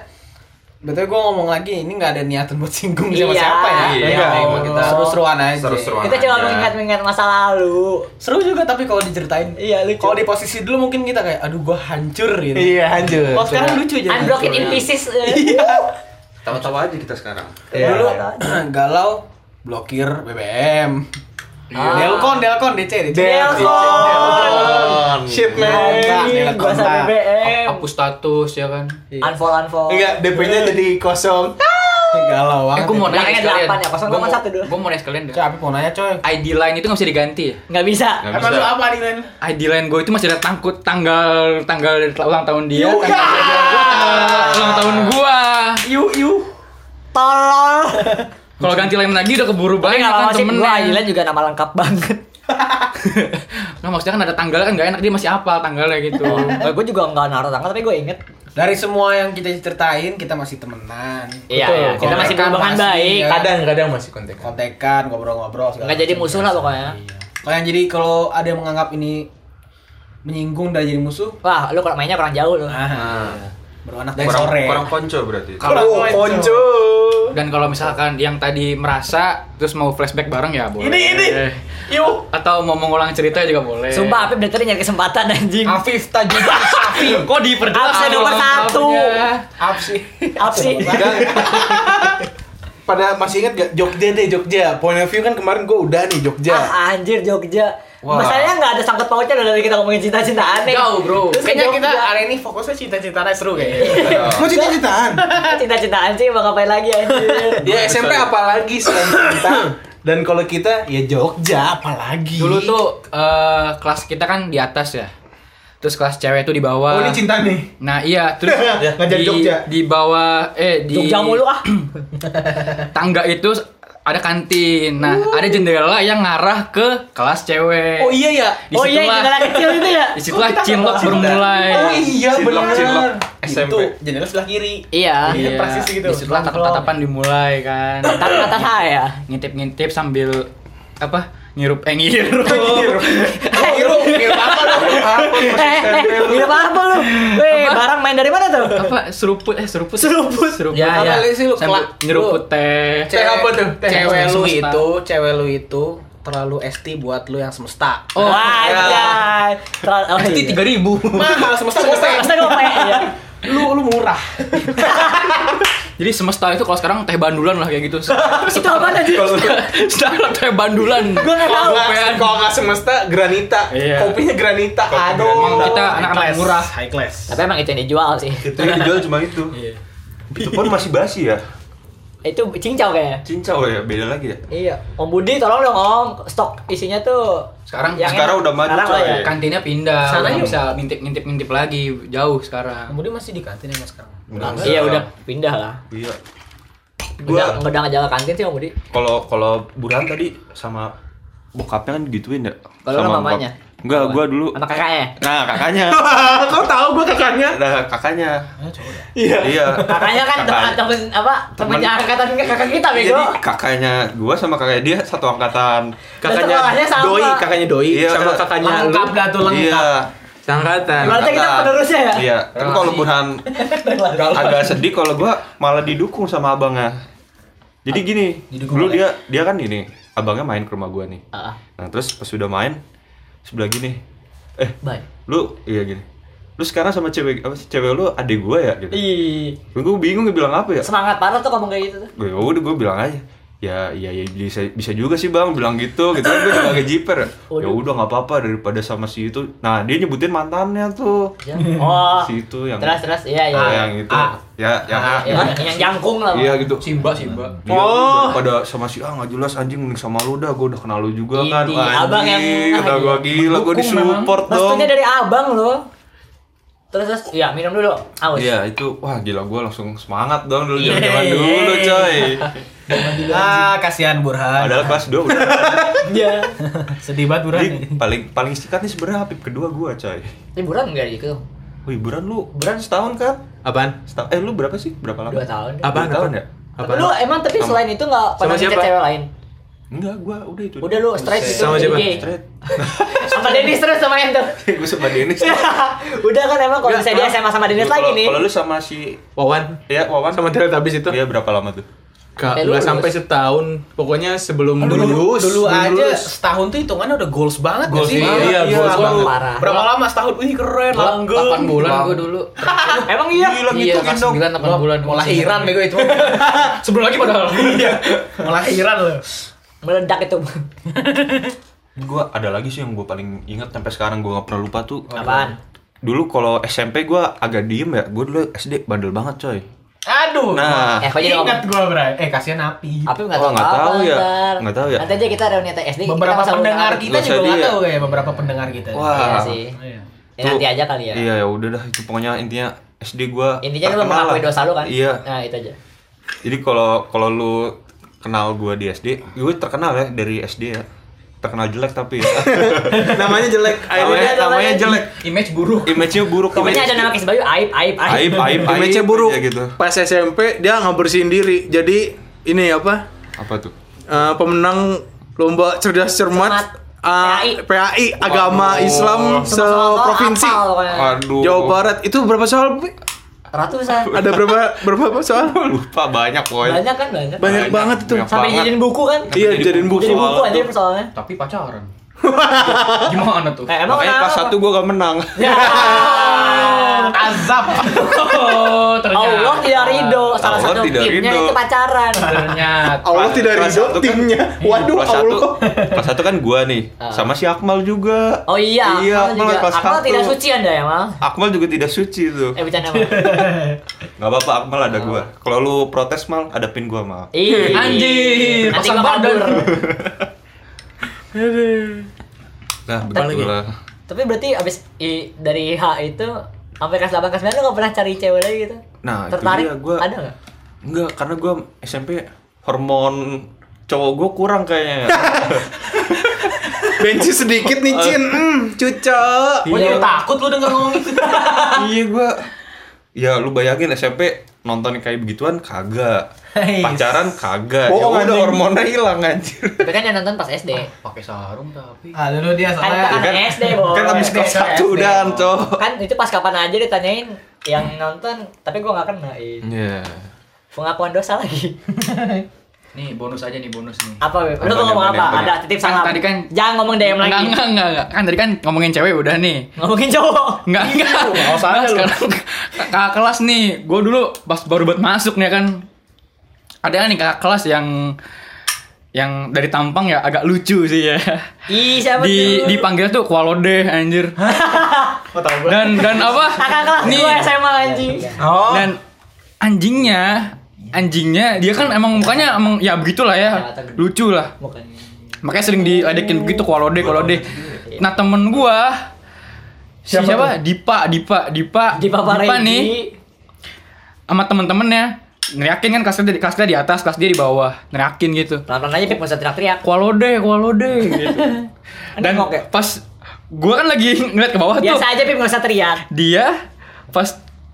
Betul gue ngomong lagi, ini nggak ada niatan buat singgung siapa Iya. siapa ya. Iya, Enggak, emang kita seru-seruan aja. seru-seruan. kita cuma mengingat-mengingat masa lalu Seru juga tapi kalau diceritain. Iya, lucu. Kalau di posisi dulu mungkin kita kayak aduh gua hancur gitu. Iya, lanjut. Kalau sekarang lucu aja. I'm broken in pieces eh. Iya. Tawa-tawa aja kita sekarang. Iya. Dulu galau blokir BBM. Ah. Delkon, Delkon DC, DC. Delkon. Shit man. Pak. BBM Hapus status ya kan. unfollow unfollow Enggak, DP-nya jadi kosong. Galau Eh banget. gua mau Belakangnya nanya sekalian. ya, delapan mau- satu dulu. Gua mau nanya sekalian deh. Coy, mau nanya coy. ID line itu nggak bisa diganti ya? nggak bisa Nggak bisa. lu apa nih, Len? ID line gue itu masih ada tangkut tanggal tanggal ulang tahun dia, Yuh, tanggal ya. kejadian gua, tanggal ulang tahun gua. Yu, yu. tolol Kalau ganti line lagi udah keburu tapi banyak kan sih gue juga nama lengkap banget Nah maksudnya kan ada tanggalnya kan nggak enak dia masih apal tanggalnya gitu. gue juga nggak naruh tanggal tapi gue inget. Dari semua yang kita ceritain, kita masih temenan. Iya, iya. Kita masih Kontekan berhubungan masih, baik. ya. Kadang-kadang masih kontek. Kontekan, ngobrol-ngobrol Nggak jadi musuh lah pokoknya. Kalau yang jadi kalau ada yang menganggap ini menyinggung dan jadi musuh, Wah, lu kalau mainnya kurang jauh lu. ah, baru anak dari Kurang, sore. kurang konco berarti. Kalau Oh, konco. dan kalau misalkan yang tadi merasa terus mau flashback bareng ya boleh. Ini, ini. Yuk. Atau mau mengulang cerita juga boleh. Sumpah, Apip dari tadi nyari kesempatan anjing. Afif Tajuddin Safi. Kok diperjelas Absen nomor satu. tahunnya? Apa sih? Apa sih? Dan pada masih ingat gak Jogja deh Jogja. Point of view kan kemarin gue udah nih Jogja. Ah, anjir Jogja. Wah. Masalahnya nggak ada sangkut pautnya dari kita ngomongin cinta-cintaan nih. Jauh, bro. Terus Kayaknya kita Jogja. hari ini fokusnya cinta-cintanya seru kayaknya. Mau cita-citaan? cinta-cintaan sih mau ngapain lagi anjir. ya SMP apalagi selain cinta. Dan kalau kita ya Jogja apalagi. Dulu tuh eh, kelas kita kan di atas ya. Terus kelas cewek tuh di bawah. Oh ini cinta nih. Nah iya, terus Ya, di, Jogja. di bawah eh di Jogja mulu ah. tangga itu ada kantin. Nah, ada jendela yang ngarah ke kelas cewek. Oh iya ya. Oh iya, jendela kecil itu ya. Di situlah cinlok bermulai. Oh iya benar. cinlok. SMP. Itu jendela sebelah kiri. Iya. Iya, persis gitu. Di situlah tatap-tatapan dimulai kan. Tapi kata saya. Ngintip-ngintip sambil apa? Ngirup eh ngirup. Ngirup, ngirup apa lu? Eh, eh, gila apa lu? Weh, barang main dari mana tuh? apa seruput eh seruput Seruput. seruput Ya, ya. Sambil Sih, lu kelak. nyeruput teh Teh apa tuh? Teh Cewek lu semesta. itu, cewek lu itu terlalu ST buat lu yang semesta. oh Wajah. Terlalu oh, pasti iya. tiga ribu Mahal semesta gope. Masa gue ya. Lu lu murah. jadi semesta itu kalau sekarang teh bandulan lah kayak gitu Itu apa tadi? sekarang teh bandulan Gue nggak tahu. Kalau nggak- semesta granita, Iya. kopinya granita. Aduh. Emang kita anak-anak murah high class. Tapi emang itu yang dijual sih. Itu yang dijual cuma itu. Itu pun masih basi ya. Itu cincau kayaknya. Cincau ya, beda lagi ya. Iya. Om Budi tolong dong Om. Stok isinya tuh. Sekarang- yang sekarang enak. udah maju, Sekarang lah coy. ya. kantinnya pindah Sana udah yuk. bisa ngintip ngintip ngintip lagi jauh sekarang Kemudian masih di kantin emang sekarang. Udah. Iya udah pindah lah. Iya. Udah Gua udah nggak jaga kantin sih Om Budi. kalau kalau Burhan tadi sama bokapnya kan gituin ya. Kalau mamanya? bokap. Enggak, gua dulu. Sama kakaknya. Nah, kakaknya. Kau tahu gue kakaknya? Nah, kakaknya. Iya. Iya. Kakaknya kan teman Kakak- temen apa? Temen Temen- angkatan kakak kita bego. Jadi kakaknya gua sama kakaknya dia satu angkatan. Kakaknya kakaknya sama. doi, kakaknya doi Iya. sama kakaknya lu. Lengkap dah tuh lengkap. Iya. Sangkatan. Berarti kita Angkatan. penerusnya ya? Iya. Tapi kalau Burhan agak sedih kalau gua malah didukung sama abangnya. Jadi gini, Didukung dulu dia dia kan ini, abangnya main ke rumah gua nih. Ah, Nah, terus pas sudah main sebelah gini. Eh, baik. lu iya gini. Lu sekarang sama cewek apa sih? Cewek lu adik gua ya gitu. Ih, Gue bingung bilang apa ya. semangat parah tuh ngomong kayak gitu tuh. Gue udah gue bilang aja. Ya, ya, ya bisa, bisa juga sih bang bilang gitu, gitu kan gue juga agak jiper. Ya udah nggak apa-apa daripada sama si itu. Nah dia nyebutin mantannya tuh, Oh. si itu yang Terus terus iya iya. Ah, iya. yang itu, Ah. ya, yang A. Yang, yang jangkung lah. Iya gitu. simba simba Dia Oh. pada sama si ah nggak jelas anjing mending sama lu dah, gue udah kenal lu juga kan. Ini, abang yang- kata ah, gue gila, gue disupport dong. Restunya dari abang loh. Terus terus ya minum dulu. Aus. Iya itu, wah gila gue langsung semangat dong dulu zaman iya, dulu coy. Ah, kasihan Burhan. Padahal kelas 2 udah. Iya. Sedih banget Burhan. Jadi paling paling sikat nih sebenarnya Habib kedua gua coy. Liburan enggak gitu? Wih, buran lu, buran setahun kan? Apaan? Setahun. Eh, lu berapa sih? Berapa lama? Dua tahun. Apaan? Dua tahun ya? Apaan? Lu emang tapi selain itu enggak pernah cewek lain? Enggak, gua udah itu. Udah lu straight gitu. Sama siapa? Gay. Straight. sama Dennis terus sama Ento. gua sama Denis. Udah kan emang kalau misalnya dia SMA sama Dennis Kalau- lagi nih. Kalau lu sama si Wawan ya Wawan sama Teletubbies itu? Iya, berapa lama tuh? Kak, Eh, nggak lulus. sampai setahun. Pokoknya sebelum dulu lulus. dulu sebelum aja lulus. setahun tuh hitungannya udah goals banget Goals gak sih? banget, iya, goals banget. Parah. Berapa lama setahun? Wih keren, langgeng. 8 bulan gue dulu Emang iya? Gila iya gitu dong. 9 8 bulan Mau lahiran bego itu. sebelum lagi padahal Iya. Mau lahiran loh. Meledak itu. Gua ada lagi sih yang gua paling ingat sampai sekarang gua nggak pernah lupa tuh. Apaan? Dulu kalau SMP gua agak diem ya. Gua dulu SD bandel banget coy. Aduh. Nah, Eh, kok jadi Ingat gua, Bray. Eh, kasihan Api. Apa nggak Oh, tahu nggak apa tahu ya. Nggak tahu ya. Nanti aja kita reuni SD. kita Beberapa masa pendengar kita juga nggak tahu kayak beberapa pendengar kita. Wah. Iya sih. Iya. Ya, nanti aja kali ya. Iya ya udah dah itu pokoknya intinya SD gua Intinya lu mengakui dosa lu kan? Iya. Nah, itu aja. Jadi kalau kalau lu kenal gua di SD, gue terkenal ya dari SD ya. terkenal jelek tapi ya. namanya jelek namanya, namanya jelek. Image buruk. Image-nya buruk. Pokoknya ada nama Kiss Bayu aib aib aib aib aib image-nya buruk aja gitu. pas SMP dia nggak bersihin diri jadi ini apa Apa tuh? eh, pemenang lomba cerdas cermat Cermat. eh, PAI. PAI agama Waduh. Islam seprovinsi Waduh. Jawa Barat itu berapa soal? Ratusan. ada berapa berapa soal Lupa banyak pokoknya. Banyak kan banyak. banyak banget itu Banyak Sampai banget. jadiin buku kan? iya jadiin buku Jadi buku aja persoalannya. Tapi pacaran. Gimana tuh? Eh, emang Makanya kelas satu gue gak menang. Ya. azab. Oh, ternyata. Allah tidak ridho. Salah Allah satu tidak timnya ridho. itu pacaran. Ternyata. Allah tidak ridho satu kan- timnya waduh kelas satu, Allah kelas satu kan gue nih, sama si Akmal juga. Oh iya, iya Akmal Akmal juga. kelas Akmal satu. tidak suci anda ya, Mal? Akmal juga tidak suci tuh. Eh bercanda mal. Gak apa-apa Akmal ada gue. Kalau lu protes mal, hadapin gue mal. Ih, Anjir, Nanti pasang badan. Nah begitulah. Tapi berarti abis i, dari H itu sampai kelas 8 kelas 9 lu gak pernah cari cewek lagi gitu? Nah, itu Tertarik? dia, gua- Ada gak? Enggak, karena gue SMP hormon cowok gue kurang kayaknya. benci sedikit nih Cin hmm, cucok Gua jadi takut lu denger ngomong itu. iya gue ya lu bayangin SMP nonton kayak begituan kagak pacaran kagak ya Bohong, udah hormonnya hilang anjir Tapi kan yang nonton pas SD. Pakai sarung tapi. Ah, dulu dia Kan soalnya kan SD, Boy. kan abis kelas satu udah cowok Kan itu pas kapan aja ditanyain yang nonton, tapi gua gak kena. Iya. Pengakuan dosa lagi. Nih bonus aja nih bonus nih. Apa, Beb? Lu mau ngomong apa? Ada titip Kan salam. tadi kan- Jangan ngomong DM lagi. Enggak, enggak, enggak, enggak. Kan tadi kan ngomongin cewek udah nih. Ngomongin cowok. Enggak, enggak. Nggak usah Nah, lu. sekarang kakak kelas nih. Gue dulu pas baru buat masuk nih kan. Ada nih kakak kelas yang yang dari tampang ya agak lucu sih ya. Ih, siapa Di tuh? dipanggil tuh kualode anjir. Dan dan apa? Kakak kelas Nih gua SMA anjing. oh dan anjingnya anjingnya dia kan emang mukanya emang ya begitulah ya. Lucu lah. Bukan. makanya sering diledekin begitu kualode kualode nah temen gua si Siapa siapa, Dipa Dipa Dipa. Di Papa Dipa Regi. nih. Sama temen-temennya. Ngeriakin kan kelasnya di kelasnya di atas kelas dia di bawah. Ngeriakin gitu. Pelan-pelan aja, nggak usah teriak-teriak. kualode kualode gitu. Dan Nengok ya? pas gua kan lagi ngeliat ke bawah tuh. Biasa aja, Pip, nggak usah teriak. dia pas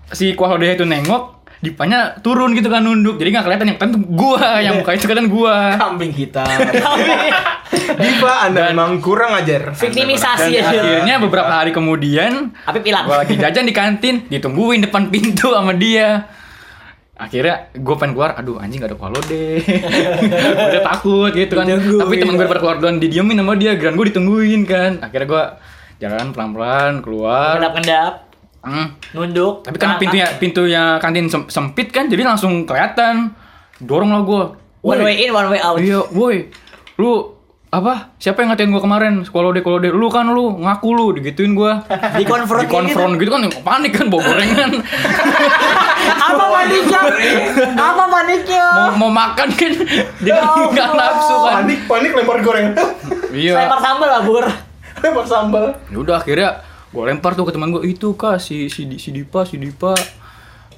si kualode itu nengok Dipanya turun gitu kan nunduk. Jadi nggak kelihatan yang tuh gua yang muka itu kelihatan gua. Kambing hitam. Diva anda memang kurang ajar. Dan Victimisasi aja. akhirnya beberapa hari kemudian Apip hilang. gua lagi jajan di kantin ditungguin depan pintu sama dia. Akhirnya gue pengen keluar aduh anjing gak ada kualode udah takut gitu kan. Ditungguin. tapi temen gue pada keluar duluan didiemin sama dia gran gue ditungguin kan. Akhirnya gue jalan pelan-pelan keluar. Kendap-kendap, Hmm. nunduk. Tapi kan pintunya pintunya kantin sem- sempit kan, jadi langsung kelihatan. Dorong lah gue. One way in, one way out. Iya, woi. Lu apa? Siapa yang ngatain gue kemarin? Kalau deh, kalau deh, lu kan lu ngaku lu, digituin gue. Di konfront Di konfront gitu kan panik kan bawa gorengan. Apa paniknya? Apa paniknya? mau mau makan kan dia kan Ya nggak nafsu kan. panik panik lempar goreng Iya. Lempar sambal lah, Bur. lempar sambal Ya udah akhirnya gue lempar tuh ke teman gue itu kak si si si Dipa si Dipa.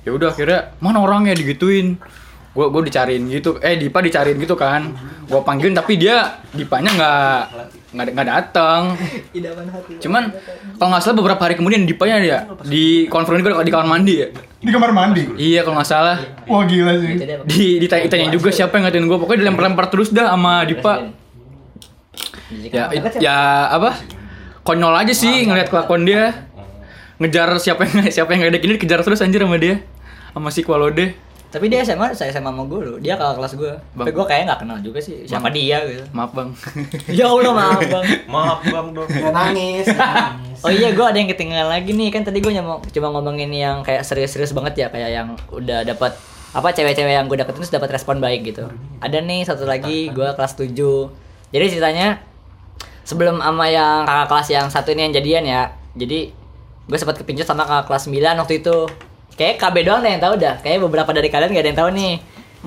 Ya udah akhirnya mana orangnya? Digituin. Gue gue dicariin gitu. Eh Dipa dicariin gitu kan. Gue panggilin tapi dia Dipanya nggak nggak nggak datang cuman kalau nggak salah beberapa hari kemudian Dipanya dia di konfront juga di kamar mandi ya. Di kamar mandi? Iya kalau nggak salah. Wah gila sih. Di ditanya juga siapa yang ngatain gue pokoknya dilempar-lempar terus dah sama Dipa. Ya ya apa konyol aja sih ngeliat kelakuan dia ngejar siapa yang siapa yang ngedek ini dikejar terus anjir sama dia sama si Kualode Tapi dia SMA, saya SMA sama gue loh. Dia kakak kelas gue. Tapi gue kayaknya gak kenal juga sih. Siapa dia gitu. maaf bang Ya Allah maaf bang. maaf bang dong Nggak nangis. Oh iya gue ada yang ketinggalan lagi nih kan tadi gue nyamuk cuma ngomongin yang kayak serius-serius banget ya kayak yang udah dapat apa cewek-cewek yang gue dapetin terus dapat respon baik gitu. Ada nih satu lagi gue kelas 7 Jadi ceritanya sebelum sama yang kakak kelas yang satu ini yang jadian ya. Jadi gue sempat kepincut sama kakak kelas 9 waktu itu. Kayak KB doang deh yang tahu dah. Kayak beberapa dari kalian gak ada yang tahu nih.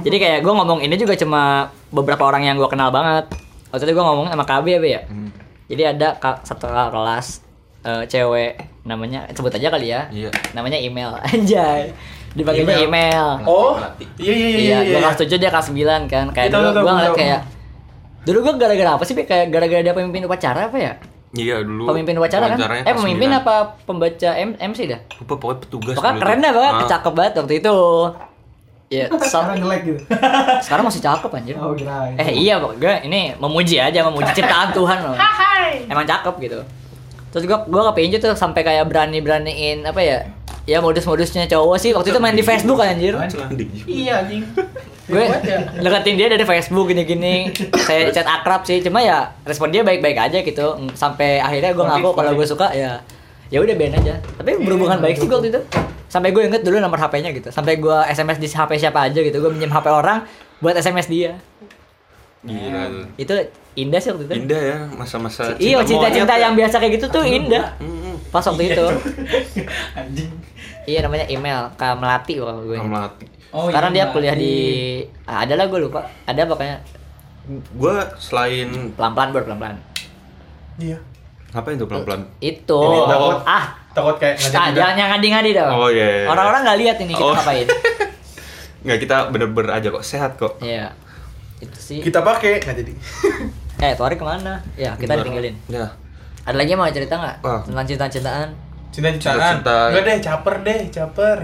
Jadi kayak gue ngomong ini juga cuma beberapa orang yang gue kenal banget. Waktu itu gue ngomong sama KB ya, Be, ya. Jadi ada kak, satu kakak kelas eh, cewek namanya sebut aja kali ya. Iya. Namanya email. Anjay. Dipanggilnya email. oh iya iya iya Iya, iya gue kelas 7 dia kelas 9 kan. Kayak Iya, dulu gue ngeliat tahu. kayak Dulu gue gara-gara apa sih? Kayak gara-gara dia pemimpin upacara apa ya? Iya dulu. Pemimpin upacara kan? Eh pemimpin sembilan. apa pembaca M MC dah? Lupa pokoknya petugas. Pokoknya keren dah banget, Ah. cakep banget waktu itu. Iya, Sekarang jelek gitu. sekarang masih cakep anjir. Oh, kirain. Eh iya pokoknya ini memuji aja, memuji ciptaan Tuhan loh. Emang cakep gitu. Terus gua gua kepinju tuh sampai kayak berani-beraniin apa ya? Ya modus-modusnya cowok sih waktu itu main di Facebook kan anjir. Iya anjing. Gue deketin dia dari Facebook gini-gini. Saya chat akrab sih, cuma ya respon dia baik-baik aja gitu. Sampai akhirnya gue ngaku kalau gue suka ya ya udah biarin aja. Tapi berhubungan baik sih gue waktu itu. Sampai gue inget dulu nomor HP-nya gitu. Sampai gue SMS di HP siapa aja gitu. Gue minjem HP orang buat SMS dia. Gila tuh. Itu indah sih waktu itu. Indah ya masa-masa Iya, cinta-cinta monyet ya. yang biasa kayak gitu tuh indah. Pas waktu itu. Anjing. Iya namanya email Kak Melati kalau gue. inget. Melati. Oh, Sekarang iya, dia kuliah di ah, ada lah gue lupa. Ada pokoknya Gue selain pelan-pelan bro pelan-pelan. Iya. ngapain tuh pelan-pelan? Itu. Ini takut. ah, Takut kayak ngajak ah, jangan yang ngadi-ngadi dah. Oh, iya, iya. Orang-orang nggak lihat ini kita Oh. ngapain. Nggak kita bener-bener aja kok sehat kok. Iya. Itu sih. Kita pakai nggak jadi. Eh, Tori ke mana? Ya, kita ditinggalin. Ya. Ada lagi yang mau cerita nggak Wah. tentang cinta-cintaan? Cinta-cintaan. Cinta-cinta. Enggak deh, caper deh, caper.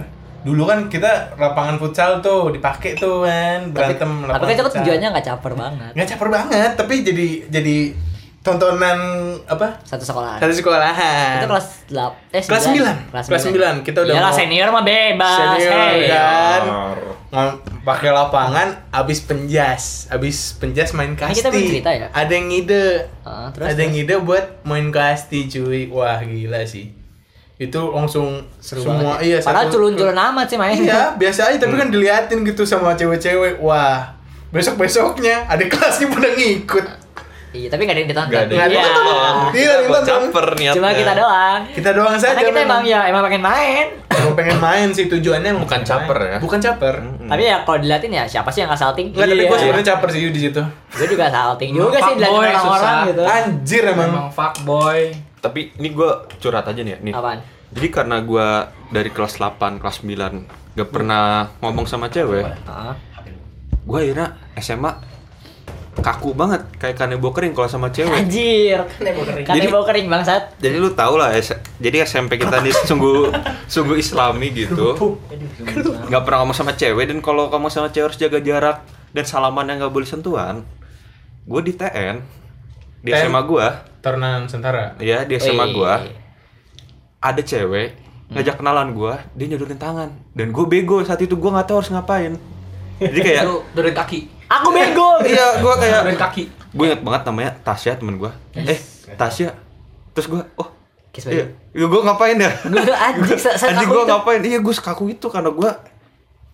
Dulu kan kita lapangan futsal tuh dipakai tuh kan berantem Tapi, tapi kan itu tujuannya nggak caper banget. nggak caper banget, tapi jadi jadi tontonan apa? Satu sekolah. Satu sekolahan. Itu kelas 8 eh Kelas 9. Kelas 9. Kita udah Iyalah mau- senior mah bebas. Senior hey. kan. Pakai lapangan abis penjas, abis penjas main kasti. kita belum cerita ya? Ada yang ngide. Ah, terus, ada yang ngide buat main kasti cuy. Wah, gila sih. Itu langsung Seru semua banget. iya Padahal culun-culun amat sih main. Iya, biasa aja tapi Hmm. kan diliatin gitu sama cewek-cewek. Wah, besok-besoknya ada kelasnya pada ngikut. Iya, tapi nggak ada yang ditonton. Nggak ada yang Iya. ditonton. Iya, ditonton. caper niatnya. Cuma kita doang. Kita doang saja Karena kita emang memang. ya emang pengen main. Emang pengen main sih tujuannya emang Bukan caper main. ya? Bukan caper. Mm-mm. Tapi ya kalau diliatin ya siapa sih yang nggak salting? Enggak, tapi Iya. gue sebenarnya caper sih di situ. Gue juga salting juga sih diliatin orang-orang susah. gitu. Anjir emang. Emang fuckboy. Tapi ini gue curhat aja nih ya. Nih. Apaan? Jadi karena gue dari kelas 8, kelas 9 gak pernah ngomong sama cewek, Ah. gue akhirnya SMA kaku banget kayak kanebo kering kalau sama cewek. Anjir. Kan Jadi- bau kering bangsat. Jadi lu tau lah, S- jadi SMP kita ini sungguh sungguh Islami gitu. Gak pernah ngomong sama cewek dan kalau ngomong sama cewek harus jaga jarak dan salaman yang gak boleh sentuhan. Gue di TN di TN? SMA gue, Taruna Nusantara. ya di SMA Wih. gue ada cewek ngajak kenalan gue, dia nyodorin tangan dan gue bego saat itu gue nggak tahu harus ngapain. Jadi kayak dari kaki. Aku bego. iya gue kayak Dari kaki. gue inget banget namanya Tasya temen gue eh Tasya terus gue oh Kiss iya baby. gue ngapain ya Gue anjing anjing gue ngapain iya gue sekaku itu karena gue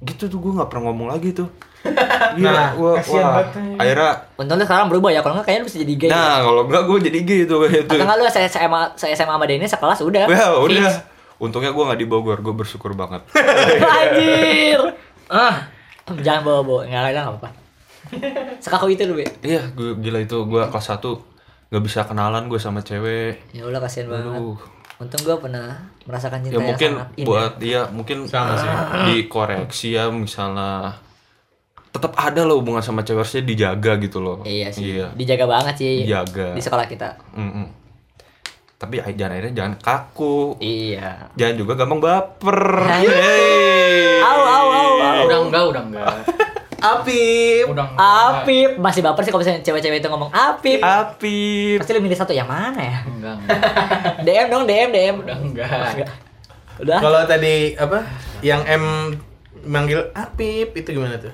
gitu tuh gue nggak pernah ngomong lagi tuh Gila, Nah, gua, kasihan wah, banget. akhirnya Untung lu sekarang berubah ya, kalau nggak kayaknya lu bisa jadi gay. nah kalau enggak gue jadi gitu kayak itu Atau nggak lu se SMA se SMA sama Denny sekelas udah. Well, Fix. udah untungnya gue nggak di Bogor gue bersyukur banget Anjir. Ah. Jangan bawa-bawa, enggak ada apa-apa. Sekaku itu lu, Be. iya gue gila itu gue kelas 1 nggak bisa kenalan gue sama cewek Ya Allah kasihan banget. Aduh. Untung gua pernah merasakan cinta ya yang mungkin sangat indah. buat dia mungkin Sama sih. dikoreksi ya misalnya tetap ada loh hubungan sama cewek harusnya dijaga gitu loh Iya sih. iya Dijaga banget sih. Dijaga. Di sekolah kita. Mm-mm. tapi ay- jangan akhirnya jangan kaku Iya. jangan juga gampang baper. Au au au. au. Udah enggak, udah enggak. Apip. Udah. Apip masih baper sih kalau misalnya cewek-cewek itu ngomong Apip. Apip Pasti lu milih satu yang mana ya? Enggak, enggak. DM dong, DM, DM. Udah enggak. Udah. Kalau tadi apa? Yang M manggil Apip itu gimana tuh?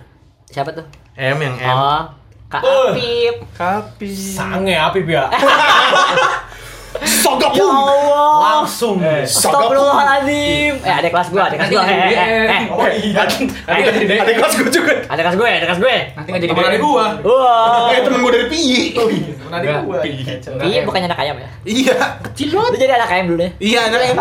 Siapa tuh? M yang M. Oh, Kak Apip. Kapi Sange Apip ya. Sogap Ya Allah. Langsung. Astagfirullahaladzim. Eh, ada kelas gua, ada kelas gua. Eh, eh, eh, eh. Oh iya. Nanti. Ada kelas gue juga. Ada kelas gue, ada kelas gue. Nanti nggak jadi Temen deh. adik gua. Wah. Eh temen gue dari PI. Temen adik Enggak. gua. Iya, bukannya anak ayam ya? Iya. Kecil banget. Lu jadi anak ayam dulu deh. Iya anak M.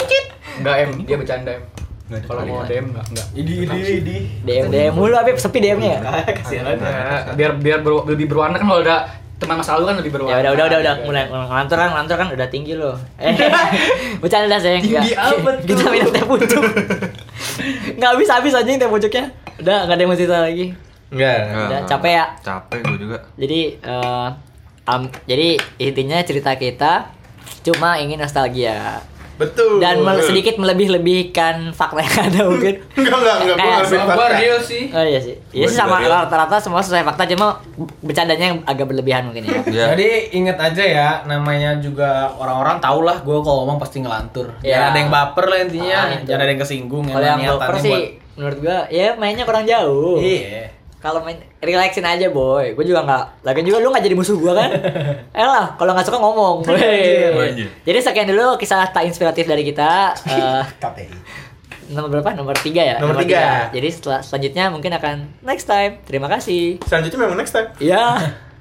Enggak, em. Dia bercanda, em. Kalau mau DM enggak, enggak. Idi idi idi. DM DM mulu Apip, sepi DM-nya ya. Kasihan Ya, biar biar lebih berwarna kan kalau ada teman masa lalu kan lebih berwarna. Ya udah udah udah udah mulai ngantor kan ngantor kan udah tinggi loh. Eh, bercanda sayang Tinggi enggak. apa tuh? Kita minum teh pucuk. Enggak habis habis anjing teh pucuknya. Udah enggak ada yang mau cerita lagi. Enggak. Udah capek ya. Capek gue juga. Jadi eh, am- jadi intinya cerita kita cuma ingin nostalgia Betul. dan mel- sedikit melebih-lebihkan fakta yang ada mungkin. Enggak, enggak, enggak. Kayak Gua nggak Sabar fakta. real sih. Oh iya sih. Iya sih sama rata-rata semua sesuai fakta cuma bercandanya yang agak berlebihan mungkin ya. Ya. Jadi inget aja ya, namanya juga orang-orang tau lah gue kalau ngomong pasti ngelantur. Ya. Jangan ada yang baper lah intinya, Ah, jangan ada yang kesinggung. Kalau yang baper buat- sih menurut gua ya mainnya kurang jauh. Iya. Kalau main relaxin aja boy, gue juga nggak. Lagian juga lu nggak jadi musuh gua kan? eh lah, kalau nggak suka ngomong. Anjir. jadi sekian dulu kisah tak inspiratif dari kita. Eh, KTI. nomor berapa? Nomor tiga ya. Nomor tiga. Jadi setelah selanjutnya mungkin akan next time. Terima kasih. Selanjutnya memang next time. Ya.